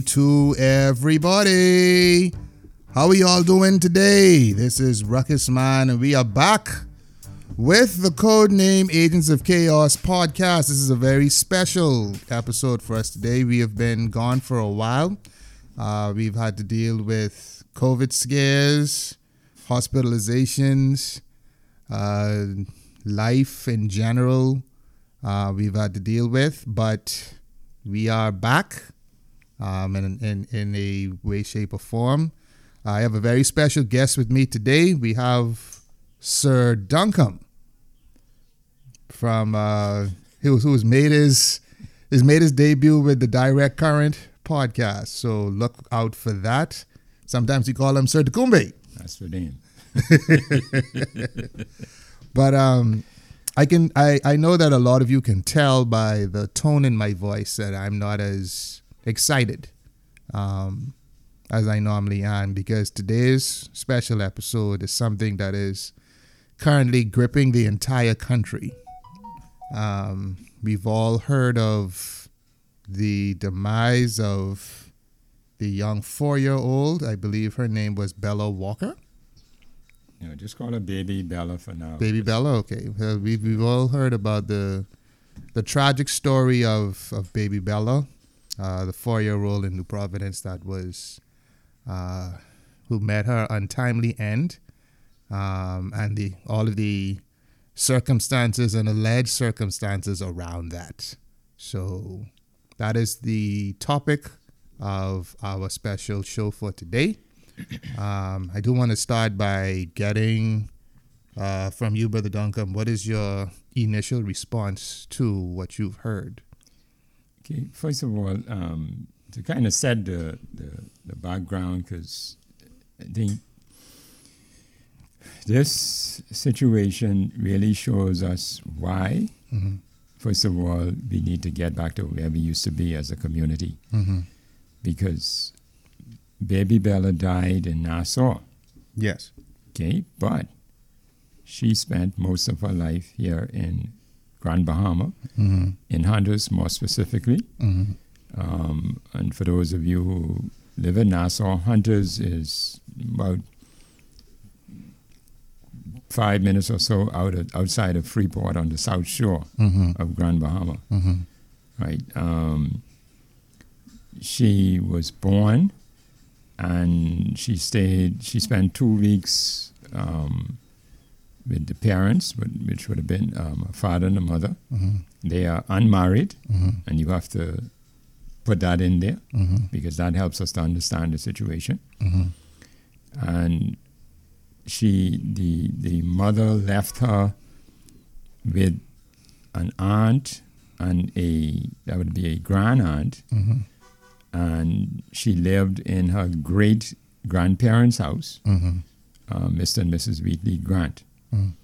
To everybody. How are y'all doing today? This is Ruckus Man, and we are back with the Codename Agents of Chaos podcast. This is a very special episode for us today. We have been gone for a while. Uh, we've had to deal with COVID scares, hospitalizations, uh, life in general. Uh, we've had to deal with, but we are back um, in, in, in a way, shape, or form. I have a very special guest with me today. We have Sir Duncombe from uh, who, who's made his has made his debut with the Direct Current podcast. So look out for that. Sometimes we call him Sir Dukumbe. That's for them. But um, I can I, I know that a lot of you can tell by the tone in my voice that I'm not as excited um, as I normally am because today's special episode is something that is currently gripping the entire country. Um, we've all heard of the demise of the young four-year-old. I believe her name was Bella Walker. Know, just call her Baby Bella for now. Baby Bella. Okay, well, we've we've all heard about the the tragic story of of Baby Bella, uh, the four year old in New Providence that was uh, who met her untimely end, um, and the all of the circumstances and alleged circumstances around that. So that is the topic of our special show for today. Um, I do want to start by getting uh, from you, Brother Duncombe. What is your initial response to what you've heard? Okay, first of all, um, to kind of set the, the, the background, because I think this situation really shows us why, Mm-hmm. first of all, we need to get back to where we used to be as a community. Mm-hmm. Because Baby Bella died in Nassau, Yes. okay, but she spent most of her life here in Grand Bahama, Mm-hmm. in Hunters more specifically. Mm-hmm. Um, and for those of you who live in Nassau, Hunters is about five minutes or so out of, outside of Freeport on the south shore Mm-hmm. of Grand Bahama, Mm-hmm. right? Um, she was born and she stayed, she spent two weeks um, with the parents, which would have been um, a father and a mother. Mm-hmm. They are unmarried, Mm-hmm. and you have to put that in there Mm-hmm. because that helps us to understand the situation. Mm-hmm. And she, the the mother, left her with an aunt and a that would be a grand aunt, Mm-hmm. and she lived in her great grandparents' house, Mm-hmm. uh, Mr. and Mrs. Wheatley Grant. Mm.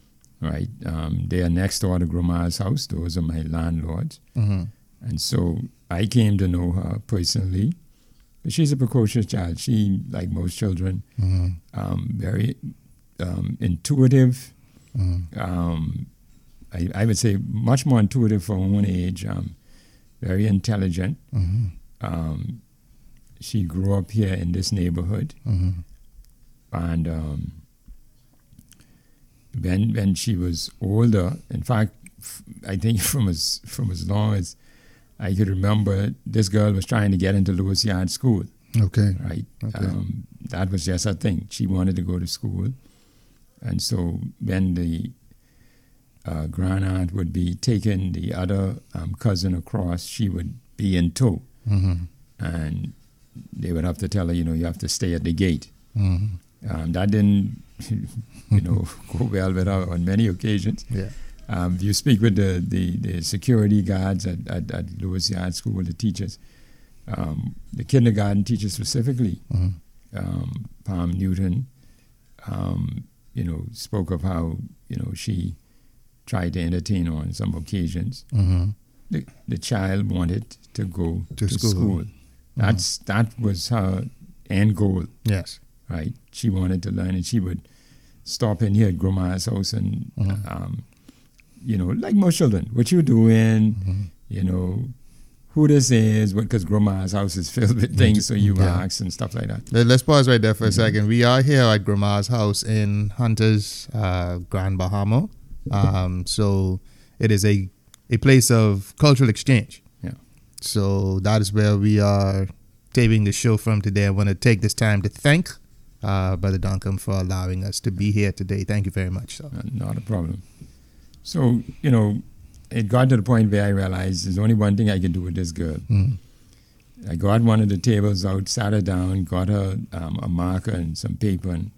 Right, um, they are next door to Grandma's house. Those are my landlords. Mm-hmm. And so I came to know her personally. But she's a precocious child. She, like most children, Mm-hmm. um, very um, intuitive. Mm-hmm. Um, I, I would say much more intuitive for her own age. Um, very intelligent. Mm-hmm. Um, she grew up here in this neighborhood, Mm-hmm. and um, when when she was older, in fact, I think from as from as long as I could remember, this girl was trying to get into Lewis Yard School. Okay. Right, Okay. um, that was just her thing. She wanted to go to school, and so when the uh, grand aunt would be taking the other um, cousin across, she would be in tow, Mm-hmm. and they would have to tell her, you know, you have to stay at the gate. Mm-hmm. Um, that didn't, you know, go well with her on many occasions. Yeah. Um, you speak with the, the, the security guards at, at, at Lewis Yard School, the teachers, um, the kindergarten teachers specifically, Mm-hmm. um, Palm Newton, um, you know, spoke of how, you know, she tried to entertain on some occasions. Mm-hmm. The, the child wanted to go To to, school. school. That's that was her end goal, Yes. right? She wanted to learn, and she would stop in here at Grandma's house and, Mhm. um, you know, like most children, what you doing, Mm-hmm. you know, who this is, because grandma's house is filled with things, so you Yeah. ask and stuff like that. Let- Let's pause right there for a Mm-hmm. second. We are here at Grandma's house in Hunter's uh, Grand Bahama. Um, so it is a, a place of cultural exchange. Yeah. So that is where we are taping the show from today. I want to take this time to thank uh, Brother Duncombe for allowing us to be here today. Thank you very much. So. Uh, Not a problem. So, you know, it got to the point where I realized there's only one thing I can do with this girl. Mm. I got one of the tables out, sat her down, got her um, a marker and some paper, and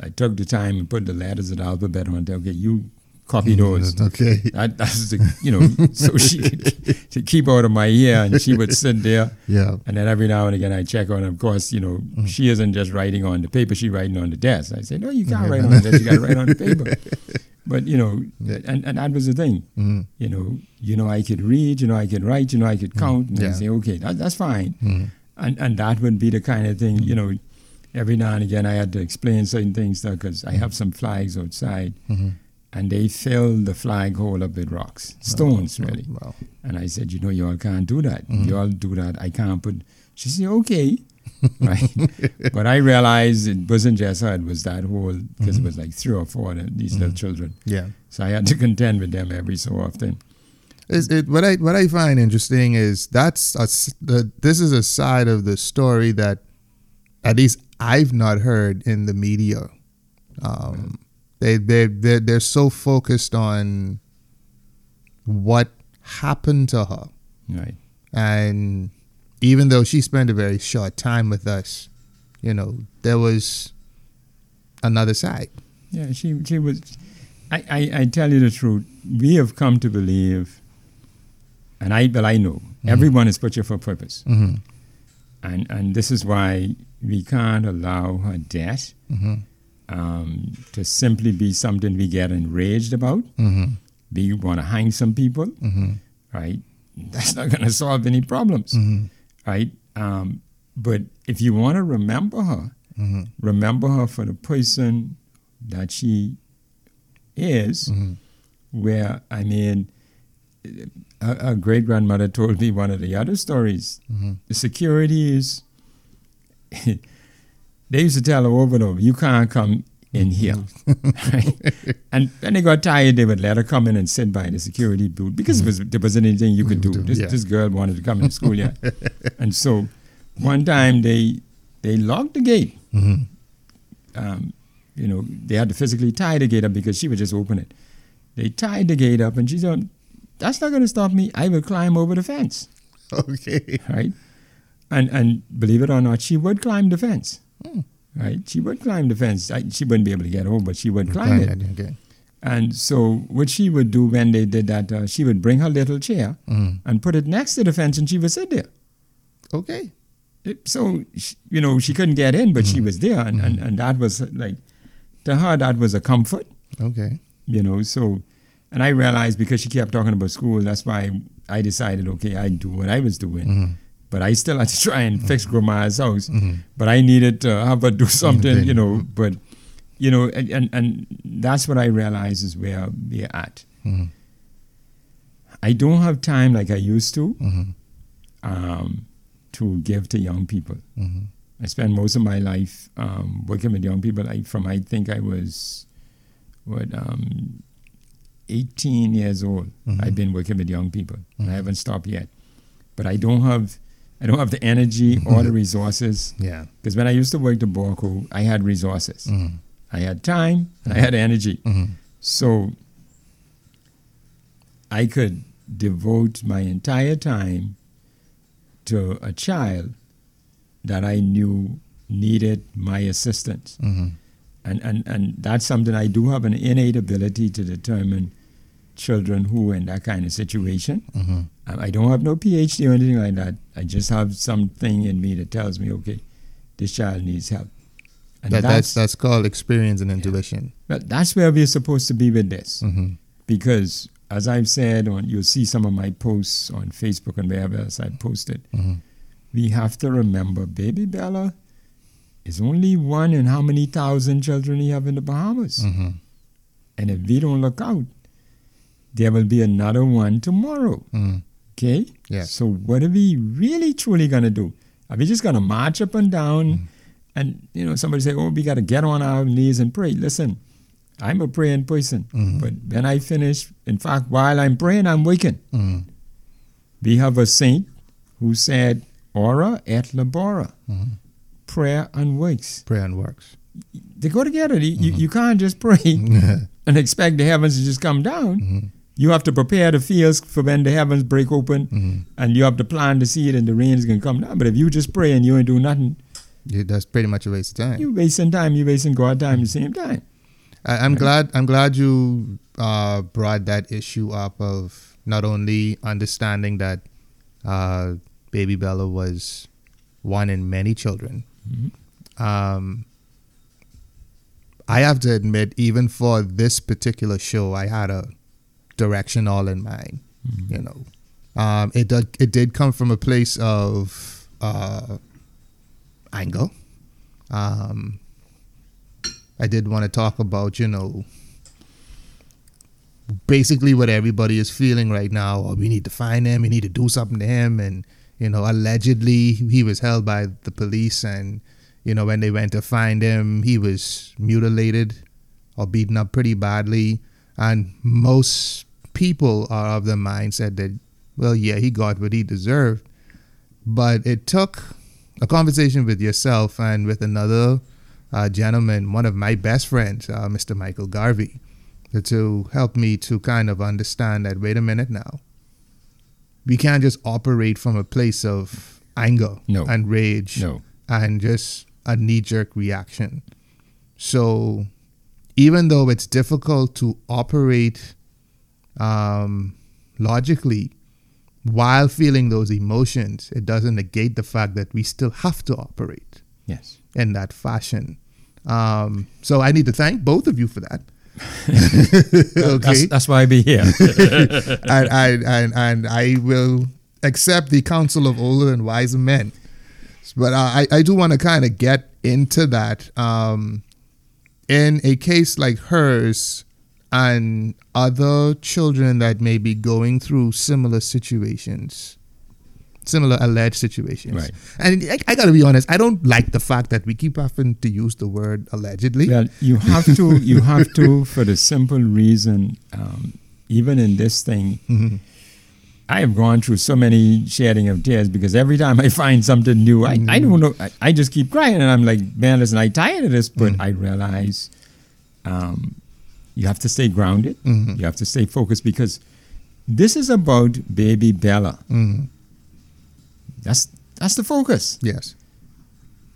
I took the time and put the letters of the alphabet on there. Okay, you copy those. Okay. That, that's the, you know, so she could to keep out of my ear, and she would sit there, Yeah. and then every now and again I check on. her. Of course, you know, she isn't just writing on the paper; she's writing on the desk. I say, no, you can't write on the desk; you got to write on the paper. But you know, Yeah. and, and that was the thing. Mm. You know, you know, I could read, you know, I could write, you know, I could count, and I say, okay, that, that's fine. Mm. And and that would be the kind of thing, you know. Every now and again, I had to explain certain things because I have some flags outside, Mhm. And they filled the flag hole up with rocks, stones, really. Wow. And I said, you know, you all can't do that. Mhm. You all do that. I can't put. She said, okay, right. but I realized it wasn't just her; it was that whole because it was like three or four of these little children. Yeah. So I had to contend with them every so often. Is it what I what I find interesting is that's a, the, this is a side of the story that at least I've not heard in the media. Um, they they they they're so focused on what happened to her, Right. and even though she spent a very short time with us, you know there was another side. Yeah, she she was. I, I, I tell you the truth. We have come to believe, and I well I know everyone is put here for a purpose, Mm-hmm. and and this is why we can't allow her death Mm-hmm. Um, to simply be something we get enraged about. Mm-hmm. We want to hang some people, Mm-hmm. right? That's not going to solve any problems, Mm-hmm. right? Um, but if you want to remember her, Mm-hmm. remember her for the person that she is. Mm-hmm. Where I mean, her great grandmother told me one of the other stories. Mm-hmm. The security is. they used to tell her over and over, "You can't come in here," right? And when they got tired, they would let her come in and sit by the security booth because it was, there wasn't anything you could do. This, Yeah. this girl wanted to come in school, yeah. and so, one time they they locked the gate Mm-hmm. um, you know, they had to physically tie the gate up because she would just open it. They tied the gate up, and she said, "That's not going to stop me. I will climb over the fence." Okay. Right? And and believe it or not, she would climb the fence. Hmm. Right? She would climb the fence. I, she wouldn't be able to get over, but she would climb it. Okay. And so, what she would do when they did that, uh, she would bring her little chair Mm. and put it next to the fence, and she would sit there. Okay. It- so sh- you know she couldn't get in, but she was there, and, and and that was like to her that was a comfort. Okay. you know so and i realized because she kept talking about school that's why i decided okay i'd do what i was doing Mm-hmm. But i still had to try and fix grandma's house Mhm. but i needed to have her do something Okay. you know but you know and, and, and that's what i realize is where we're at Mhm. i don't have time like i used to um, to give to young people. I spent most of my life um, working with young people. I, from I think I was what um, 18 years old. I've been working with young people, and I haven't stopped yet. But I don't have I don't have the energy or the resources Yeah. because when I used to work the Borco, I had resources. Mhm. I had time and I had energy. Mhm. So I could devote my entire time to a child that I knew needed my assistance. Mhm. And, and, and that's something I do have an innate ability to determine children who are in that kind of situation. I don't have no PhD or anything like that. I just have something in me that tells me, okay, this child needs help. And That, that's that's called experience and intuition. well, that's where we're supposed to be with this Mhm. because as I've said, on you'll see some of my posts on Facebook and wherever else I posted. Mhm. We have to remember, baby Bella is only one in how many thousand children we have in the Bahamas, Mhm. and if we don't look out, there will be another one tomorrow. Mhm. Okay? Yeah. So what are we really truly gonna do? Are we just gonna march up and down Mm-hmm. and you know somebody say, Oh, we gotta get on our knees and pray. Listen, I'm a praying person. Mm-hmm. But when I finish, in fact, while I'm praying, I'm waking. Mhm. We have a saint who said, Ora et labora. Mm-hmm. Prayer and works. Prayer and works. They go together. You, Mm-hmm. you, you can't just pray and expect the heavens to just come down. Mm-hmm. You have to prepare the fields for when the heavens break open, Mm-hmm. and you have to plant the seed, and the rain is going to come down. But if you just pray and you ain't do nothing, Yeah, that's pretty much a waste of time. You're wasting time. You're wasting God time at the same time. I, I'm glad. I'm glad you uh, brought that issue up of not only understanding that uh, baby Bella was one in many children. Um, I have to admit, even for this particular show, I had a direction all in mind. You know, um, it did, it did come from a place of uh, anger. Um, I did want to talk about, you know, basically what everybody is feeling right now. Or we need to find him. We need to do something to him. And you know, allegedly he was held by the police, and you know, when they went to find him, he was mutilated or beaten up pretty badly. And most people are of the mindset that, well, yeah, he got what he deserved. But it took a conversation with yourself and with another uh, gentleman, one of my best friends, uh, Mr. Michael Garvey, to help me to kind of understand that, wait a minute now, we can't just operate from a place of anger No. and rage No. and just a knee jerk reaction. So, even though it's difficult to operate um, logically while feeling those emotions, it doesn't negate the fact that we still have to operate Yes. in that fashion. Um, so, I need to thank both of you for that. okay That's, that's why I be here. and, and, and, and I will accept the counsel of older and wiser men. But I, I do want to kind of get into that. Um, in a case like hers and other children that may be going through similar situations, similar alleged situations. Right. And I, I got to be honest, I don't like the fact that we keep having to use the word allegedly. Well, you have to, you have to, for the simple reason, um, even in this thing, Mhm. I have gone through so many shedding of tears because every time I find something new, I, I don't know, I, I just keep crying and I'm like, man, listen, I'm tired of this, but I realize um, you have to stay grounded, Mhm. you have to stay focused because this is about baby Bella. Mhm. That's that's the focus. Yes.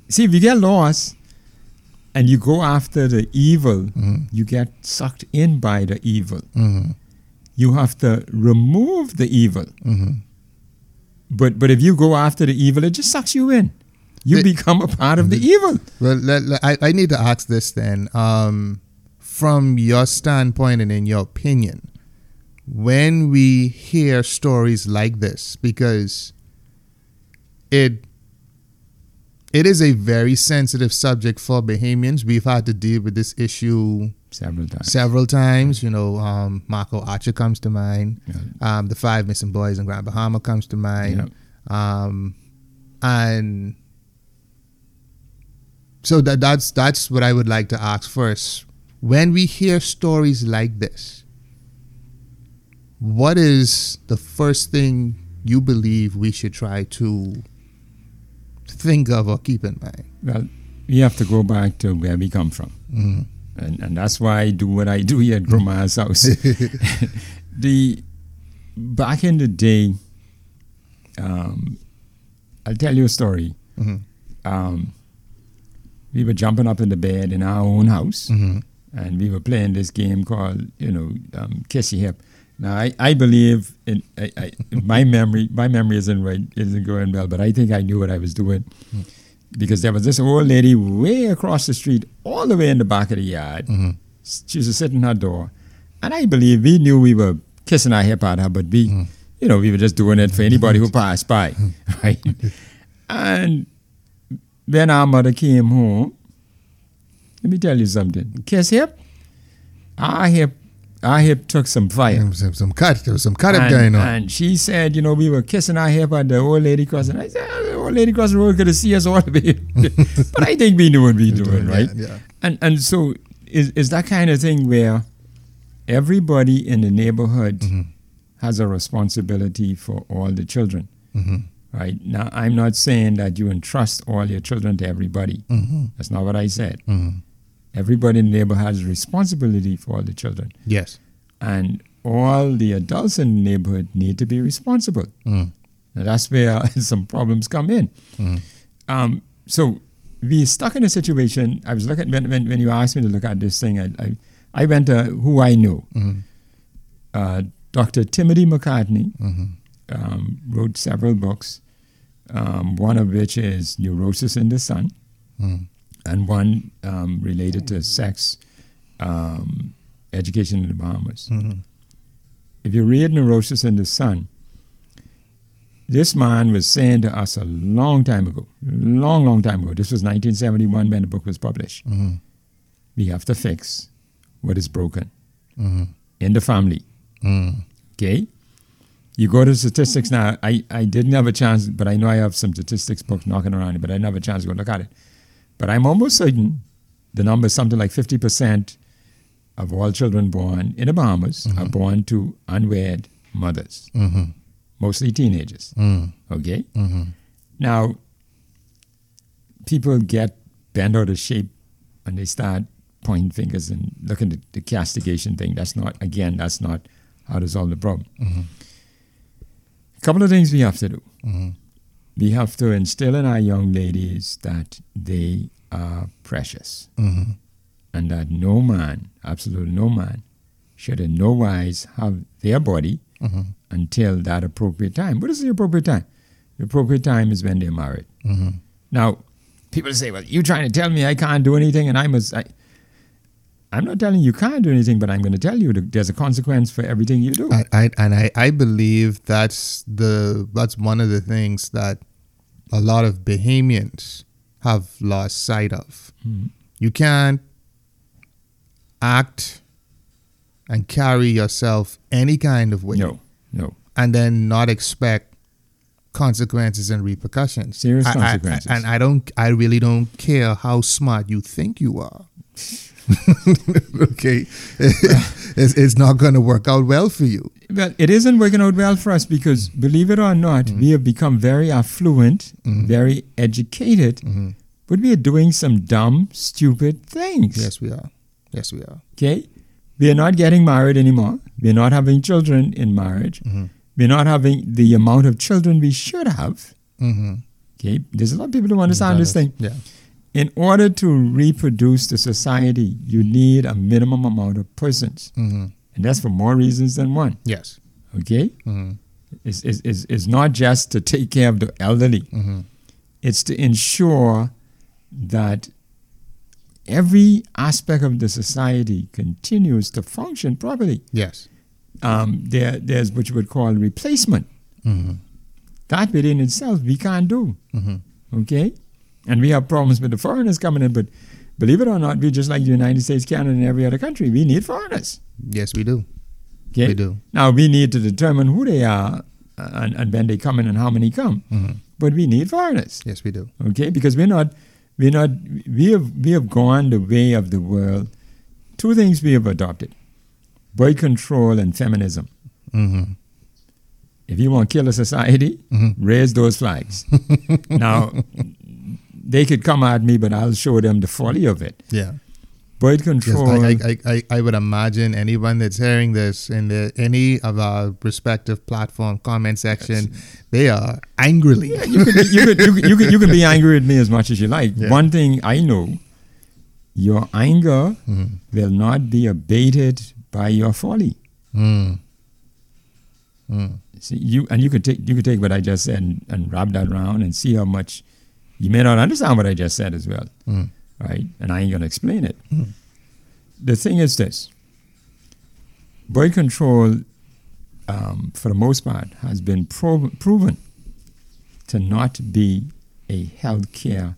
See, if you get lost and you go after the evil, Mhm. you get sucked in by the evil. hmm You have to remove the evil. hmm But but if you go after the evil, it just sucks you in. You The- become a part of the evil. Well, let, let- I, I need to ask this then. Um, from your standpoint and in your opinion, when we hear stories like this, because it it is a very sensitive subject for Bahamians. We've had to deal with this issue Several times. several times. You know, um, Marco Archer comes to mind. Yeah. Um, the five missing boys in Grand Bahama comes to mind. Um, and so that that's that's what I would like to ask first. When we hear stories like this, what is the first thing you believe we should try to think of or keep in mind? Well, you have to go back to where we come from. Mm-hmm. And, and that's why I do what I do here at Grandma's house. the back in the day, um, I'll tell you a story. Mhm. Um, we were jumping up in the bed in our own house, Mhm. And we were playing this game called, you know, um, Kiss Your Hip. Now, I, I believe in I, I, my memory. My memory isn't right, isn't going well, but I think I knew what I was doing because there was this old lady way across the street, all the way in the back of the yard. Mhm. She was sitting in her door, and I believe we knew we were kissing our hip at her, but we, you know, we were just doing it for anybody who passed by, right? And when our mother came home, let me tell you something. Kiss hip, our hip our hip took some fire. Some, some cut. There was some cut up going on. and she said, you know, we were kissing our hip at the old lady crossing. I said, "Ah, the old lady crossing the road could have see us all the way. but I think we knew what we were doing, right? Yeah, yeah. And and so is is that kind of thing where everybody in the neighborhood Mm-hmm. has a responsibility for all the children. Mhm. Right now, I'm not saying that you entrust all your children to everybody. Mhm. That's not what I said. Everybody in the neighborhood has responsibility for all the children, Yes. and all the adults in the neighborhood need to be responsible. Mm. And that's where some problems come in. Mhm. Um, so we stuck in a situation. I was looking when, when, when you asked me to look at this thing. I I, I went to who I know, Mhm. uh, Dr. Timothy McCartney. Mhm. Um, wrote several books, um, one of which is Neurosis in the Sun, Mm. And one um, related to sex um, education in the Bahamas. Mhm. If you read Neurosis in the Sun, this man was saying to us a long time ago, long, long time ago, this was 1971 when the book was published, Mhm. we have to fix what is broken Mhm. in the family. Mm. Okay? You go to statistics now. I, I didn't have a chance, but I know I have some statistics books knocking around, but I didn't have a chance to go look at it. But I'm almost certain the number is something like 50% of all children born in the Bahamas are born to unwed mothers, Mhm. mostly teenagers. Mm. Okay? Mhm. Now, people get bent out of shape and they start pointing fingers and looking at the castigation thing. That's not, again, that's not how to solve the problem. Mhm. A couple of things we have to do. We have to instill in our young ladies that they are precious Mhm. and that no man, absolutely no man, should in no wise have their body Mhm. until that appropriate time. What is the appropriate time? The appropriate time is when they're married. Mhm. Now, people say, "Well, you're trying to tell me I can't do anything, and I must." I, I'm not telling you can't do anything, but I'm going to tell you there's a consequence for everything you do. I, I and I, I believe that's the that's one of the things that a lot of Bahamians have lost sight of. Mhm. You can't act and carry yourself any kind of way No, no. and then not expect consequences and repercussions. Serious I- I- consequences. and I don't I really don't care how smart you think you are. okay. it's, it's not going to work out well for you. Well, it isn't working out well for us because, believe it or not, Mm-hmm. we have become very affluent, very educated, Mhm. but we are doing some dumb, stupid things. Yes, we are. Yes, we are. Okay? We are not getting married anymore. We're not having children in marriage. Mhm. We're not having the amount of children we should have. Mm-hmm. Okay? There's a lot of people who understand this thing. Yeah. In order to reproduce the society, you need a minimum amount of persons. Mm-hmm. And that's for more reasons than one. Yes. Okay? Mm-hmm. It's, it's, it's, not just to take care of the elderly, Mm-hmm. it's to ensure that every aspect of the society continues to function properly. Yes. Um, there, there's what you would call replacement. Mm-hmm. That within itself we can't do. Mm-hmm. Okay? And we have problems with the foreigners coming in, but believe it or not, we're just like the United States, Canada, and every other country. We need foreigners. Yes, we do. Okay? We do. Now we need to determine who they are uh, and, and when they come in and how many come. Mm-hmm. But we need foreigners. Yes, we do. Okay? Because we're not we're not we have we have gone the way of the world. Two things we have adopted. Birth control and feminism. Mm-hmm. If you want to kill a society, Mhm. raise those flags. now they could come at me, but I'll show them the folly of it. Yeah. Birth Yes, control. I, I, I, I would imagine anyone that's hearing this in the any of our respective platform comment section, they are angrily. Yeah, you, could, you, could, you, could, you, could, you can be angry at me as much as you like. Yeah. One thing I know your anger Mhm. will not be abated by your folly. Mm. Mm. See, you and you could take you could take what I just said and, and wrap that around and see how much you may not understand what I just said as well, Mm. right? And I ain't gonna explain it. Mm. The thing is this: birth control, um, for the most part, has been pro- proven to not be a healthcare.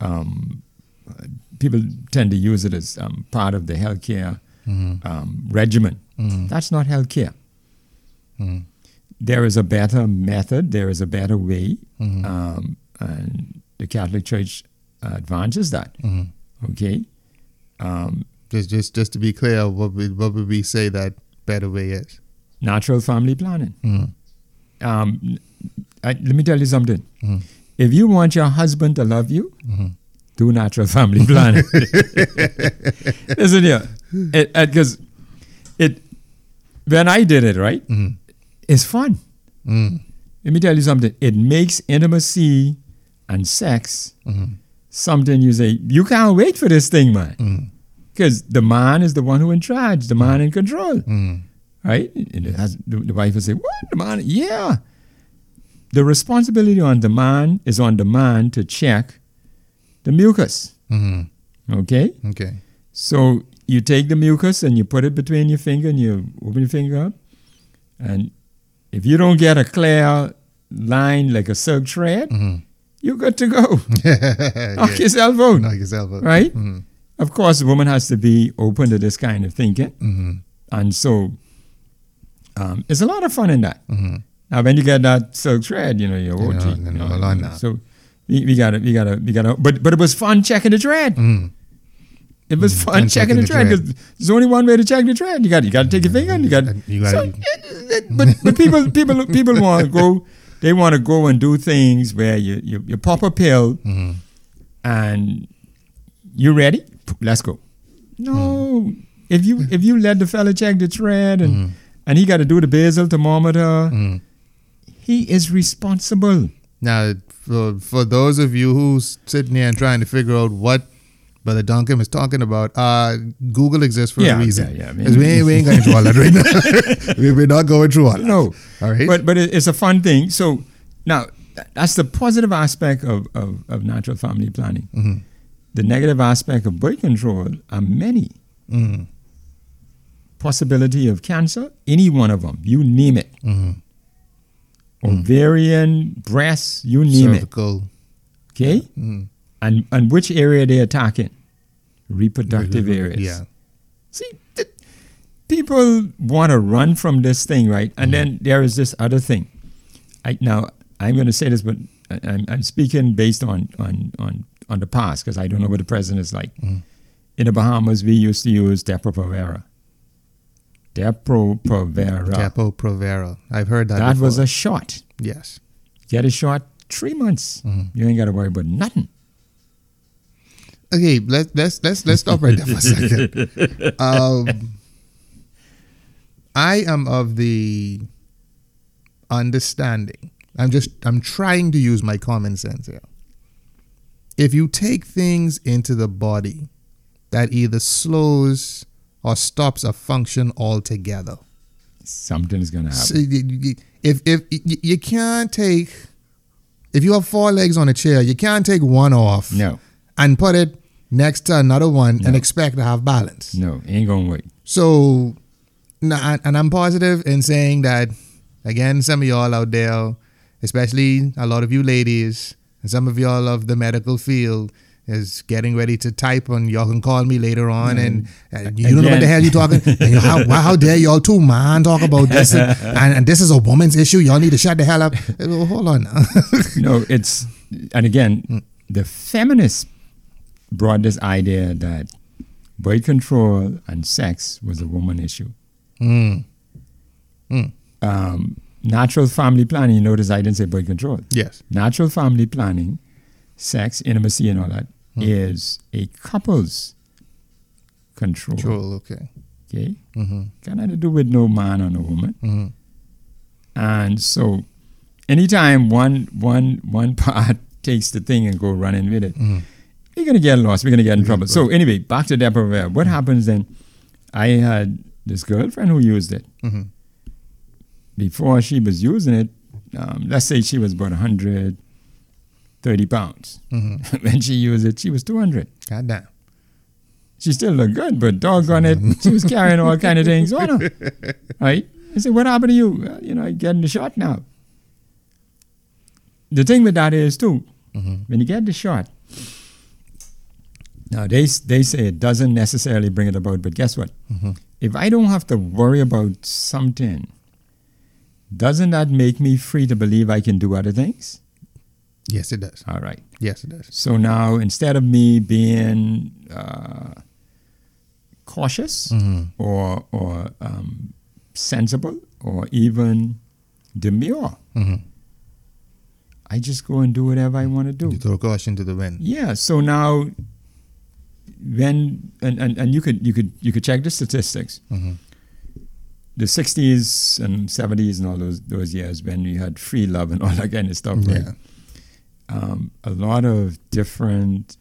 Um, people tend to use it as um, part of the healthcare Mhm. um, regimen. Mhm. That's not healthcare. Mhm. There is a better method. There is a better way, Mhm. um, and the Catholic Church advances that. Mhm. Okay. Um, Just, just, just to be clear, what would, what would we say that better way is? natural family planning. Mhm. Um, I, let me tell you something. Mhm. If you want your husband to love you, Mhm. do natural family planning. Listen here, because it, when I did it, right, Mhm. it's fun. Mhm. Let me tell you something. It makes intimacy and sex Mhm. something you say you can't wait for this thing, man. Mhm. Because the man is the one who in charge, the man in control, Mhm. right? Has, the, the wife will say, "What the man? Yeah." The responsibility on the man is on the man to check the mucus. Mhm. Okay, Okay. so you take the mucus and you put it between your finger and you open your finger up, and if you don't get a clear line like a silk thread, Mhm. You're good to go. yeah. Knock yourself out. Knock yourself out. Right? Mhm. Of course, a woman has to be open to this kind of thinking, Mhm. and so um, it's a lot of fun in that. Mhm. Now, when you get that silk thread, you know, you're You OG. know, you know, hold on now. So we, we got it. we gotta, we gotta. But but it was fun checking the thread. Mhm. It was Mm, fun fun checking the thread because there's only one way to check the thread. You got you got to take your finger and you got. You gotta- so, it- it- but but people people people want to go. They want to go and do things where you you, you pop a pill Mhm. and you ready? Let's go. No, if you if you let the fella check the thread and Mhm. and he got to do the basal thermometer, Mhm. he is responsible. Now, for, for those of you who's sitting there and trying to figure out what Brother Duncombe is talking about, uh, Google exists for Yeah, a reason. yeah, yeah, I mean- we ain't, we ain't going through all that right now. We- We're not going through all that. No, All right. but but it's a fun thing. So now that's the positive aspect of, of, of natural family planning. Mhm. The negative aspect of birth control are many. Mhm. Possibility of cancer, any one of them, you name it. Mhm. Ovarian, breast, you name it. Cervical. Okay, Mhm. And and which area they attacking? Reproductive areas. Yeah. See, th- people want to run from this thing, right? And then there is this other thing. I, now, I'm going to say this, but I- I'm, I'm speaking based on on on, on the past because I don't know what the present is like. Mhm. In the Bahamas, we used to use Depo-Provera. Depo-Provera. Depo Provera. I've heard that. that was a shot. yes. Get a shot, three months. Mhm. You ain't got to worry about nothing. Okay, let's let's let's let's stop right there for a second. Um, I am of the understanding. I'm just I'm trying to use my common sense here. If you take things into the body that either slows or stops a function altogether, Something is going to happen. so if if you can't take if you have four legs on a chair, you can't take one off no, and put it next to another one and expect to have balance. no, ain't to work. So, and I'm positive in saying that, again, some of y'all out there, especially a lot of you ladies, and some of y'all of the medical field, is getting ready to type and y'all can call me later on and, and you don't know what the hell you talking and you, how, how dare y'all two man talk about this and, and, and this is a woman's issue y'all need to shut the hell up well, hold on no, it's and again, Mm. the feminists brought this idea that birth control and sex was a woman issue. Mm. Um, natural family planning. You notice I didn't say birth control. yes Natural family planning, sex, intimacy, and all that is Mm. a couple's control. Control, okay Okay, mm-hmm. got nothing to do with no man or no woman. Mm-hmm. And so, anytime one one one part takes the thing and go running with it, Mm-hmm. We're gonna get lost. We're gonna get in trouble. So anyway, back to Depo-Provera. What happens then? I had this girlfriend who used it. Mm-hmm. Before she was using it, um, let's say she was about 130 pounds. Mm-hmm. when she used it, she was 200. God damn. She still looked good, but doggone it, she was carrying all kind of things on her. Right? I said, what happened to you? Well, you know, I getting the shot now. The thing with that is too, Mm-hmm. when you get the shot, Now they they say it doesn't necessarily bring it about, but guess what? Mhm. If I don't have to worry about something, doesn't that make me free to believe I can do other things? Yes, it does. All right. Yes, it does. So now instead of me being uh, cautious Mhm. or or um, sensible or even demure, Mhm. I just go and do whatever I want to do. You throw caution to the wind. Yeah. So now, when and, and, and you could you could you could check the statistics. Mhm. The '60s and '70s and all those those years when we had free love and all that kind of stuff. Right? Um, a lot of different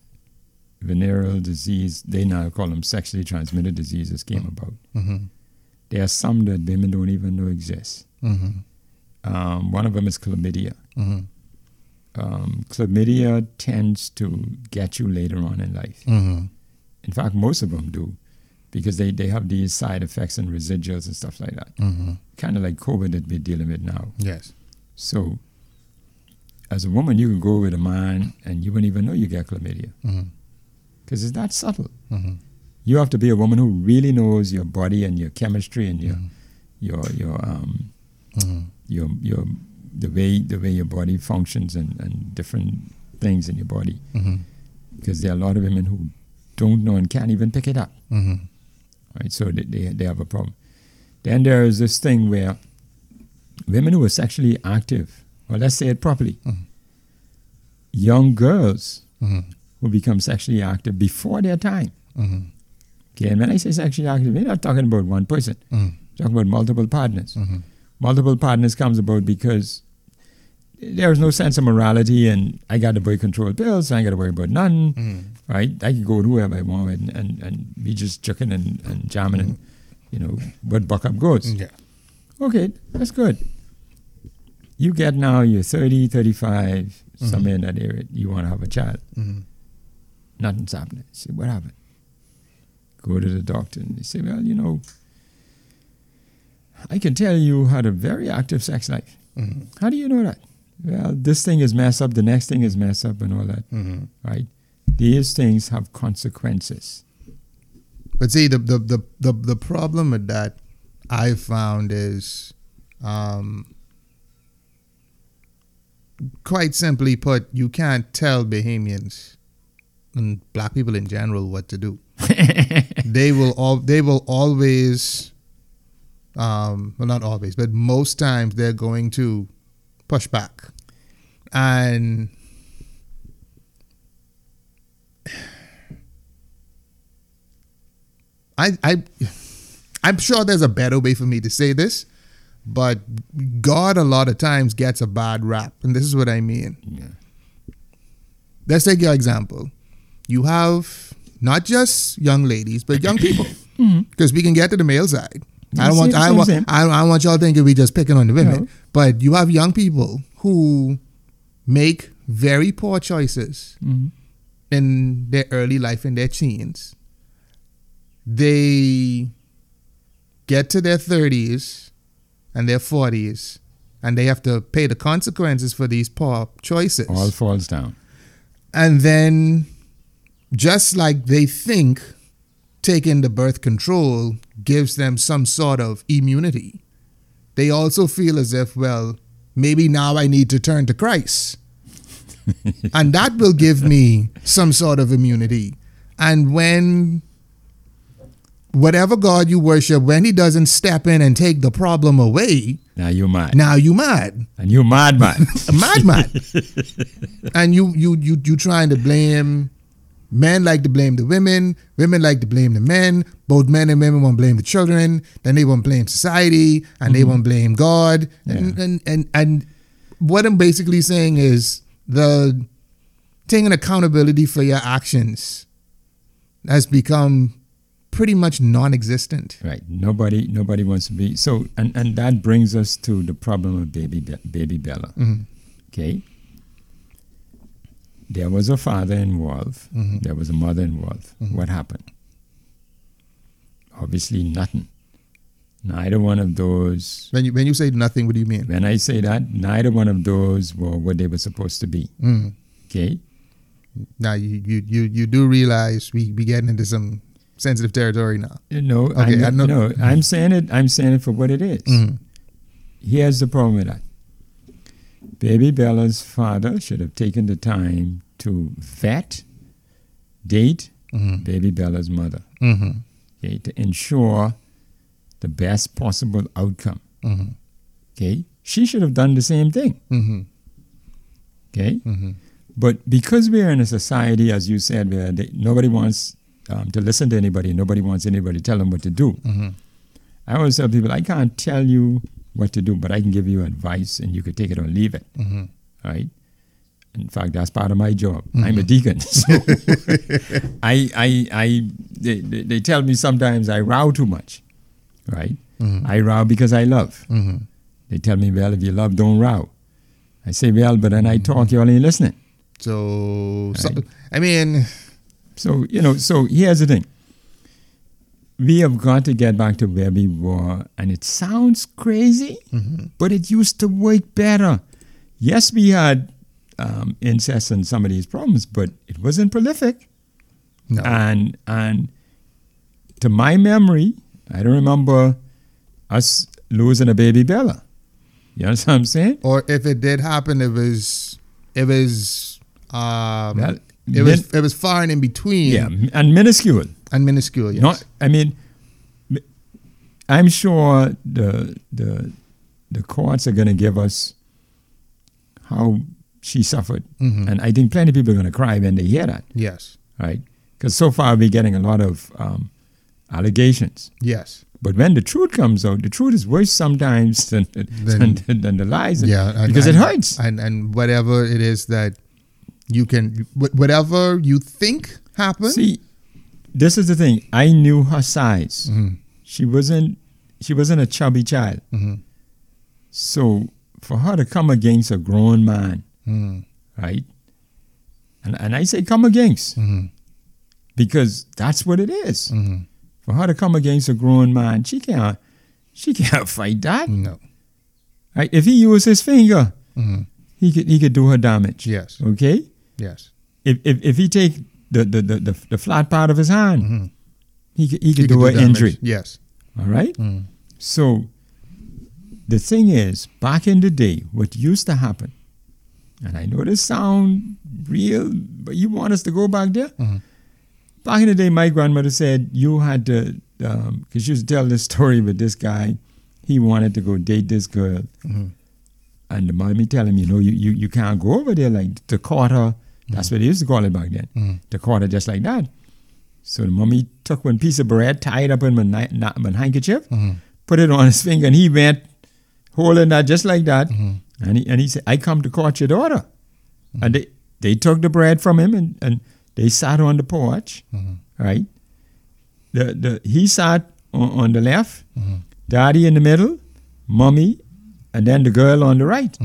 venereal disease. They now call them sexually transmitted diseases came about. Mhm. There are some that women don't even know exist. Mhm. Um, one of them is chlamydia. Mhm. Um, chlamydia tends to get you later on in life. In fact, most of them do, because they, they have these side effects and residuals and stuff like that. Mhm. Kind of like COVID that we're dealing with now. Yes. So, as a woman, you can go with a man and you wouldn't even know you get chlamydia because it's that subtle. Mhm. You have to be a woman who really knows your body and your chemistry and your Mhm. your your um Mhm. your your the way the way your body functions and, and different things in your body. Because there are a lot of women who don't know and can't even pick it up. Mhm. right? So they, they, they have a problem. Then there is this thing where women who are sexually active, or let's say it properly, Mhm. young girls Mhm. who become sexually active before their time. Mhm. Okay, and when I say sexually active, we're not talking about one person. Mhm. We're talking about multiple partners. Mhm. Multiple partners comes about because there is no sense of morality, and I got to buy control pills, so I ain't got to worry about nothing. Mhm. right? I can go with whoever I want and, and, and be just chucking and, and jamming and, you know, what buck up goes. Yeah. Okay, that's good. You get now, you're 30, 35, somewhere in that area, you want to have a child. Mhm. Nothing's happening. Say, what happened? Go to the doctor and they say, well, you know, I can tell you had a very active sex life. Mhm. How do you know that? Well, this thing is messed up, the next thing is messed up, and all that, Mhm. right? These things have consequences. But see, the, the, the, the, the problem with that I've found is, um, quite simply put, you can't tell Bahamians and black people in general what to do. they will all they will always, um, well, not always, but most times they're going to push back, and I, I, I'm sure there's a better way for me to say this, but God a lot of times gets a bad rap, and this is what I mean. Yeah. Let's take your example. You have not just young ladies, but young people, mm-hmm. because we can get to the male side. I don't want I want. I don't, I want y'all thinking we just picking on the women, No. but you have young people who make very poor choices Mhm. in their early life in their teens. They get to their 30s and their 40s and they have to pay the consequences for these poor choices. All falls down. And then, just like they think taking the birth control gives them some sort of immunity, they also feel as if, well, maybe now I need to turn to Christ. and that will give me some sort of immunity. And when whatever God you worship, when he doesn't step in and take the problem away, Now you're mad. now you mad. And you're mad, man. A madman. and you you you you trying to blame men like to blame the women, women like to blame the men, both men and women want to blame the children, then they want to blame society, and they want to blame God. And, Yeah. and and and what I'm basically saying is the taking accountability for your actions has become pretty much non-existent. right. Nobody nobody wants to be so and, and that brings us to the problem of baby baby Bella. Mhm. Okay. There was a father involved. Mhm. There was a mother involved. What happened? Obviously nothing. Neither one of those When you when you say nothing, what do you mean? when I say that, neither one of those were what they were supposed to be. Mm. Okay? Now you you you, you do realize we be getting into some sensitive territory now. No, Okay, I I'm, know- no, I'm saying it. I'm saying it for what it is. Mhm. Here's the problem with that. Baby Bella's father should have taken the time to vet, date Mhm. Baby Bella's mother, Mhm. okay, to ensure the best possible outcome. Mhm. Okay, she should have done the same thing. Mhm. Okay, Mhm. but because we're in a society, as you said, where they, nobody wants um, to listen to anybody, nobody wants anybody to tell them what to do. Mhm. I always tell people, I can't tell you what to do, but I can give you advice, and you can take it or leave it. Mhm. right? In fact, that's part of my job. I'm a deacon, so I, I, I, they, they, tell me sometimes I row too much, right? Mhm. I row because I love. Mhm. They tell me, well, if you love, don't row. I say, well, but then I talk, you all ain't listening. So, so I mean, So you know, so here's the thing. We have got to get back to where we were, and it sounds crazy, Mhm. but it used to work better. Yes, we had um, incest and some of these problems, but it wasn't prolific. no. And and to my memory, I don't remember us losing a baby Bella. You understand what I'm saying? or if it did happen, it was it was um it was min- it was far and in between Yeah, and minuscule. And minuscule. Yes. Not, I mean, I'm sure the the the courts are going to give us how she suffered, Mhm. and I think plenty of people are going to cry when they hear that, yes. right? Because so far we're getting a lot of um, allegations, Yes. but when the truth comes out, the truth is worse sometimes than than, than, than the lies, Yeah. and- because and, it hurts. And and whatever it is that you can whatever you think happened. See, this is the thing. I knew her size. Mhm. She wasn't she wasn't a chubby child. Mhm. So for her to come against a grown man, Mhm. right? And and I say come against Mhm. because that's what it is. Mhm. For her to come against a grown man, she can't she can't fight that. No. Right? If he used his finger, Mhm. he could he could do her damage. Yes. Okay? Yes. If if, if he take the, the, the, the, the flat part of his hand, Mhm. he could, he could You do an damage. injury. Yes. All right? Mhm. So the thing is, back in the day, what used to happen, and I know this sound real, but you want us to go back there? Mhm. Back in the day, my grandmother said you had to, because she used to tell this story with this guy. He wanted to go date this girl, Mhm. and the mommy tell him, you know, you, you, you can't go over there like to court her. That's what they used to call it back then. To court her just like that. So the mummy took one piece of bread, tied it up in ni- na- one handkerchief, Mhm. put it on his finger, and he went holding that just like that. Mhm. And he and he said, "I come to court your daughter." Mm-hmm. And they they took the bread from him and, and they sat on the porch, mm-hmm. right? The the he sat on, on the left, mm-hmm. daddy in the middle, mommy, and then the girl on the right.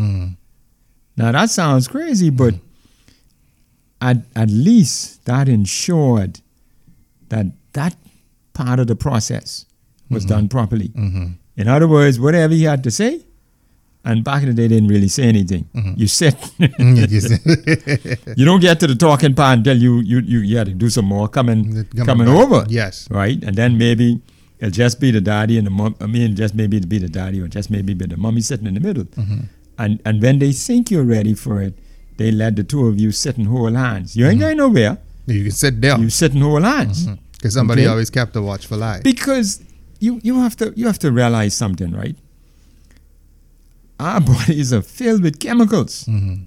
Now that sounds crazy, but at at least that ensured that that part of the process was done properly. Mhm. In other words, whatever he had to say, and back in the day, they didn't really say anything. Mhm. You sit. Mhm. You don't get to the talking part until you you you, you had to do some more coming Coming coming over, Yes. right? And then maybe it'll just be the daddy and the mom. I mean, just maybe it'll be the daddy or just maybe be the mommy sitting in the middle. Mhm. And and when they think you're ready for it, they let the two of you sit and hold hands. You ain't Mm-hmm. going nowhere. You can sit down You sit and hold hands because somebody Okay. always kept a watchful eye. because you you have to you have to realize something, right? Our bodies are filled with chemicals. Mhm.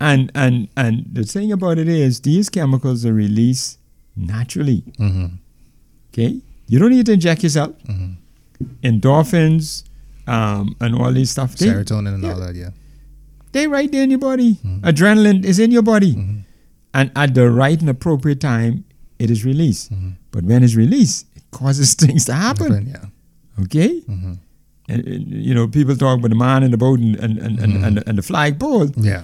And and and the thing about it is these chemicals are released naturally. Mhm. Okay? You don't need to inject yourself. Mhm. Endorphins, um, and all these stuff. They, Serotonin and yeah. all that. Yeah. They right there in your body. Mhm. Adrenaline is in your body. Mhm. And at the right and appropriate time, it is released. Mhm. But when it's released, it causes things to happen. Yeah. Okay? Mhm. And, you know, people talk about the man in the boat and, and, and, and, and, and the flagpole. Yeah.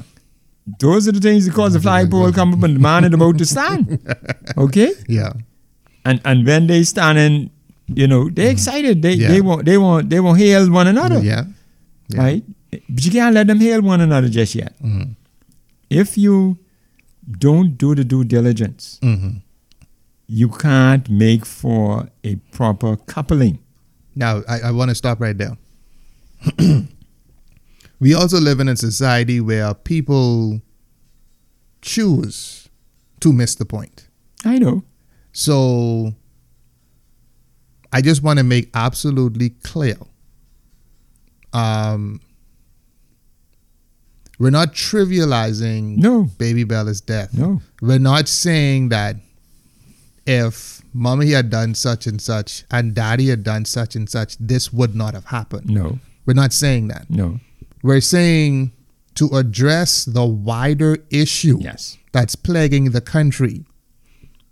Those are the things that cause the flagpole come up and the man in the boat to stand. Okay? Yeah. And and when they standing, you know, they're excited. They Yeah. they want they want they want hail one another. Yeah. Yeah. Right? But you can't let them hail one another just yet. Mhm. If you don't do the due diligence, Mm-hmm. you can't make for a proper coupling. Now, I, I want to stop right there. we also live in a society where people choose to miss the point. I know. So I just want to make absolutely clear. Um, we're not trivializing No. Baby Bella's death. No. We're not saying that if mommy had done such and such and daddy had done such and such, this would not have happened. No. We're not saying that. No. We're saying to address the wider issue Yes. that's plaguing the country,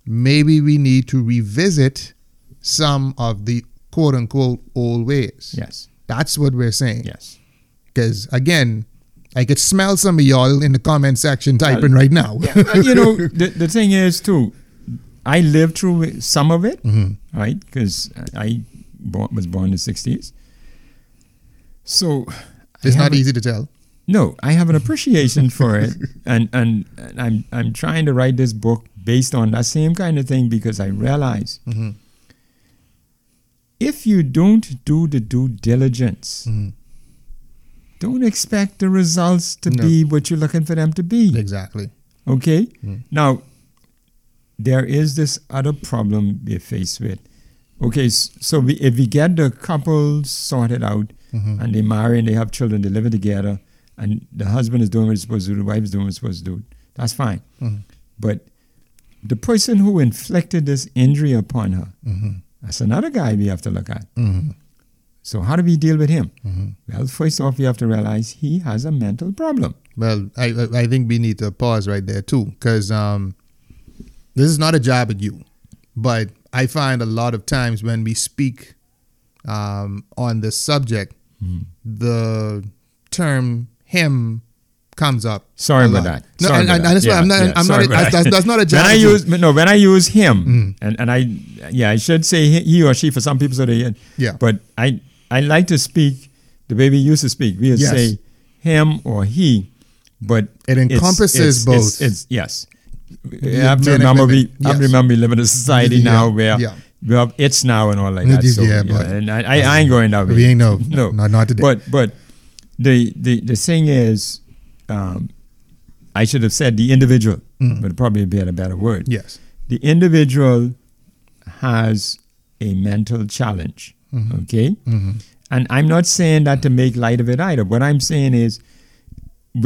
maybe we need to revisit some of the quote unquote old ways. Yes. That's what we're saying. Yes. Because again, I could smell some of y'all in the comment section typing right now. Well, you know, the, the thing is, too, I lived through some of it, Mhm. right? Because I born, was born in the 60s. So It's not easy to tell. No, I have an appreciation for it, and, and and I'm I'm trying to write this book based on that same kind of thing because I realize Mhm. if you don't do the due diligence, Mhm. Don't expect the results to No. be what you're looking for them to be. Exactly. Okay? Mm. Now, there is this other problem we're faced with. Okay, so we, if we get the couple sorted out Mhm. and they marry and they have children, they live together, and the husband is doing what he's supposed to do, the wife is doing what he's supposed to do, that's fine. Mhm. But the person who inflicted this injury upon her, Mhm. that's another guy we have to look at. So, how do we deal with him? Mhm. Well, first off, we have to realize he has a mental problem. Well, I I think we need to pause right there too, because um, this is not a jab at you, but I find a lot of times when we speak um, on this subject, Mhm. the term "him" comes up. Sorry about that. No, Sorry and, and that. that's why Yeah, I'm not. yeah, I'm sorry not. about That's, that's not a jab. when I use no when I use him Mm. and and I yeah I should say he, he or she for some people so they Yeah. but I I like to speak the way we used to speak we would Yes. say him or he but It encompasses it's, both. it's, it's yes you Yeah, have to remember we women. have to Yes. remember we live in a society Yeah, now where yeah. we have it's now and all like that Yeah, so, yeah, but- and I, I, I ain't going that way we ain't no, no not not today. but but the the the thing is, um, I should have said the individual, Mhm. but probably be a better word. yes. The individual has a mental challenge. Mhm. Okay, hmm and I'm not saying that to make light of it either. What I'm saying is,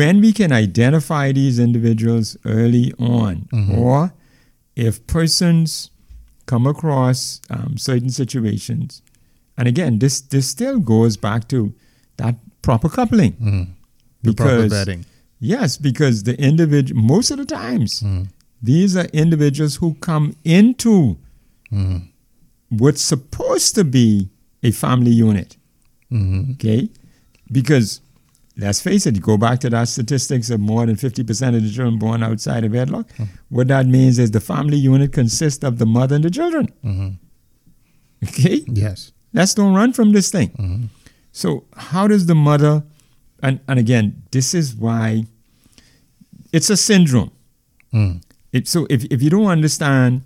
when we can identify these individuals early on, Mhm. or if persons come across um, certain situations, and again, this this still goes back to that proper coupling. proper Because- vetting. Yes, because the individual, most of the times, hmm these are individuals who come into hmm what's supposed to be a family unit. hmm Okay? Because let's face it, you go back to that statistics of more than 50% of the children born outside of wedlock. What that means is the family unit consists of the mother and the children. hmm Okay? Yes. Let's don't run from this thing. hmm So, how does the mother, and, and again, this is why it's a syndrome. Mm. It, so, if, if you don't understand,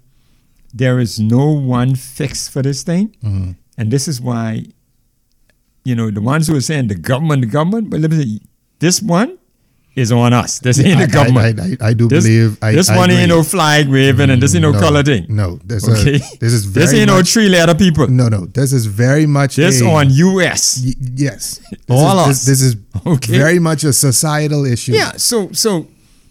there is no one fix for this thing. And this is why, you know, the ones who are saying the government, the government, but let me say, this one is on us. This ain't I, the government. I, I, I do this believe. I, this I one ain't no flag waving and this ain't no, No, color thing. No, this, Okay? uh, this is very this ain't no much, three letter people. no, no. This is very much This a, on US. y- yes, this All is, us. This, this is Okay. very much a societal issue. Yeah. So so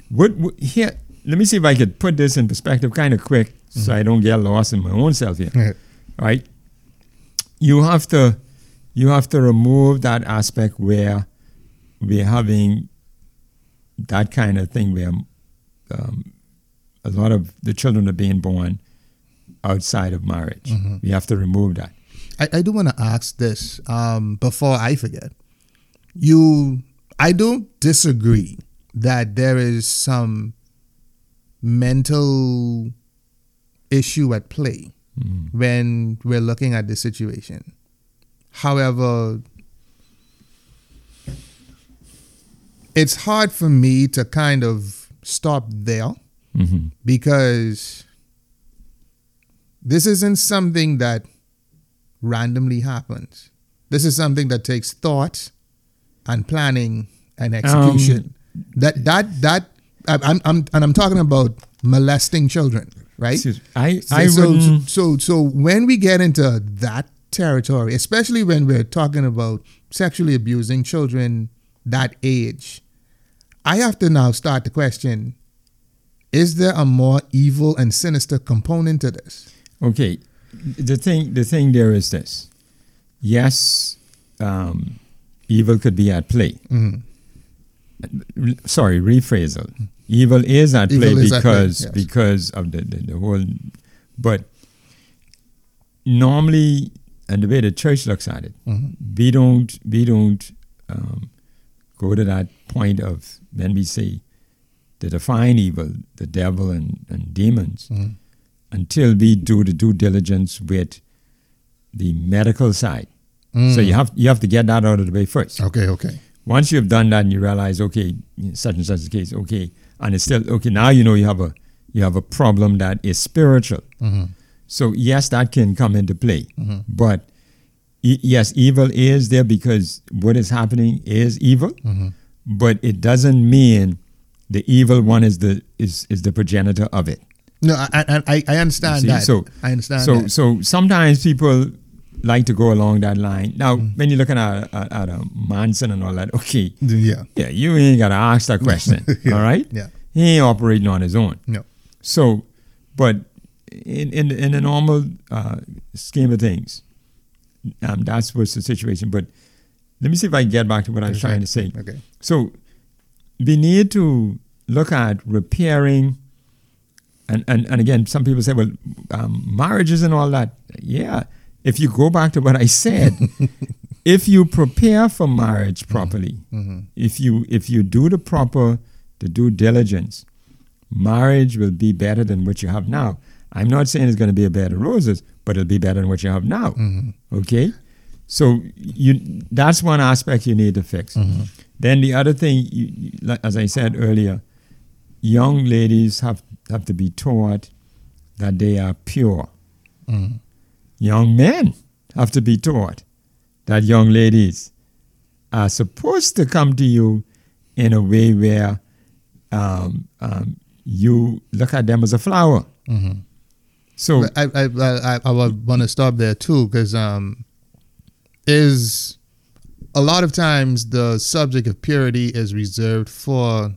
what, what here? Let me see if I could put this in perspective, kind of quick, so I don't get lost in my own self here. Yeah. Right? You have to you have to remove that aspect where we're having that kind of thing where um, a lot of the children are being born outside of marriage. Mhm. We have to remove that. I, I do want to ask this um, before I forget. You, I don't disagree that there is some mental issue at play Mhm. when we're looking at this situation. However, it's hard for me to kind of stop there hmm because this isn't something that randomly happens. This is something that takes thought and planning and execution. that that that I'm, I'm and I'm talking about molesting children, right? Excuse- I So, so, so so when we get into that territory, especially when we're talking about sexually abusing children that age, I have to now start to question: Is there a more evil and sinister component to this? Okay, the thing the thing there is this. Yes, um, evil could be at play. Mhm. Re- Sorry, rephrasal. Evil is at Evil play is at play, because yes. because of the, the, the whole. But normally, and the way the church looks at it, Mhm. we don't we don't um, go to that point of when we say to define evil, the devil and, and demons, Mhm. until we do the due diligence with the medical side. So Mm. you have you have to get that out of the way first. Okay, okay. Once you've done that and you realize, okay, such and such is the case, okay, and it's still okay. Now you know you have a you have a problem that is spiritual. Mhm. So yes, that can come into play, Mhm. but e- yes, evil is there because what is happening is evil, Mhm. but it doesn't mean the evil one is the is is the progenitor of it. No, I I, I- I understand that. So- I understand So that. so sometimes people like to go along that line. Now, Mm. when you're looking at, at, at a Manson and all that, okay, yeah, yeah, you ain't gotta ask that question, Yeah. all right? yeah, He ain't operating on his own. no, So, but in in in the normal uh, scheme of things, um, that's what's the situation. But let me see if I can get back to what I was trying to say. Okay. So we need to look at repairing, and, and, and again, some people say, well, um, marriages and all that. Yeah, if you go back to what I said, if you prepare for marriage properly, Mm-hmm. if you if you do the proper the due diligence, marriage will be better than what you have now. I'm not saying it's going to be a bed of roses, but it'll be better than what you have now. Mm-hmm. Okay, so you that's one aspect you need to fix. Mm-hmm. Then the other thing, you, as I said earlier, young ladies have have to be taught that they are pure. Mhm. Young men have to be taught that young ladies are supposed to come to you in a way where um, um, you look at them as a flower. Mhm. So I I I, I want to stop there too because um, is a lot of times the subject of purity is reserved for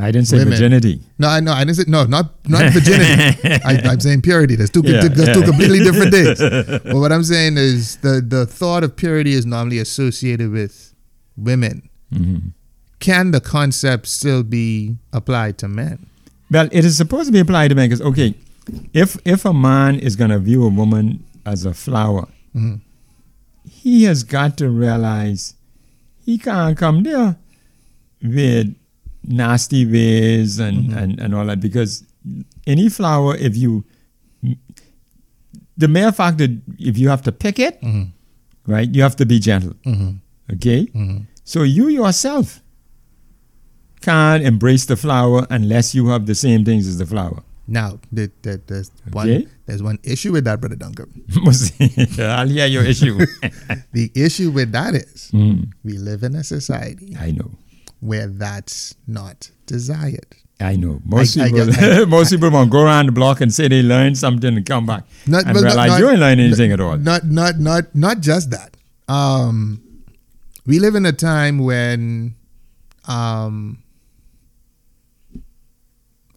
I didn't say women. virginity. no I know I didn't say no not not virginity I, I'm saying purity there's two Yeah, there's two yeah. completely different things but what I'm saying is the the thought of purity is normally associated with women Mhm. can the concept still be applied to men Well, it is supposed to be applied to men because okay, if if a man is going to view a woman as a flower, Mhm. he has got to realize he can't come there with nasty ways and, and, and all that because any flower, if you, the mere fact that if you have to pick it, Mhm. right, you have to be gentle, Mhm. okay? Mhm. So you yourself can't embrace the flower unless you have the same things as the flower. now there, there, there's Okay. one there's one issue with that brother Duncombe I'll hear your issue. the issue with that is Mm, we live in a society I know. Where that's not desired. I know. Most I- I people, get- I- most people won't go around the block and say they learned something and come back Not, and not- realize not- you ain't learned anything at all. Not not not not just that. Um, we live in a time when um,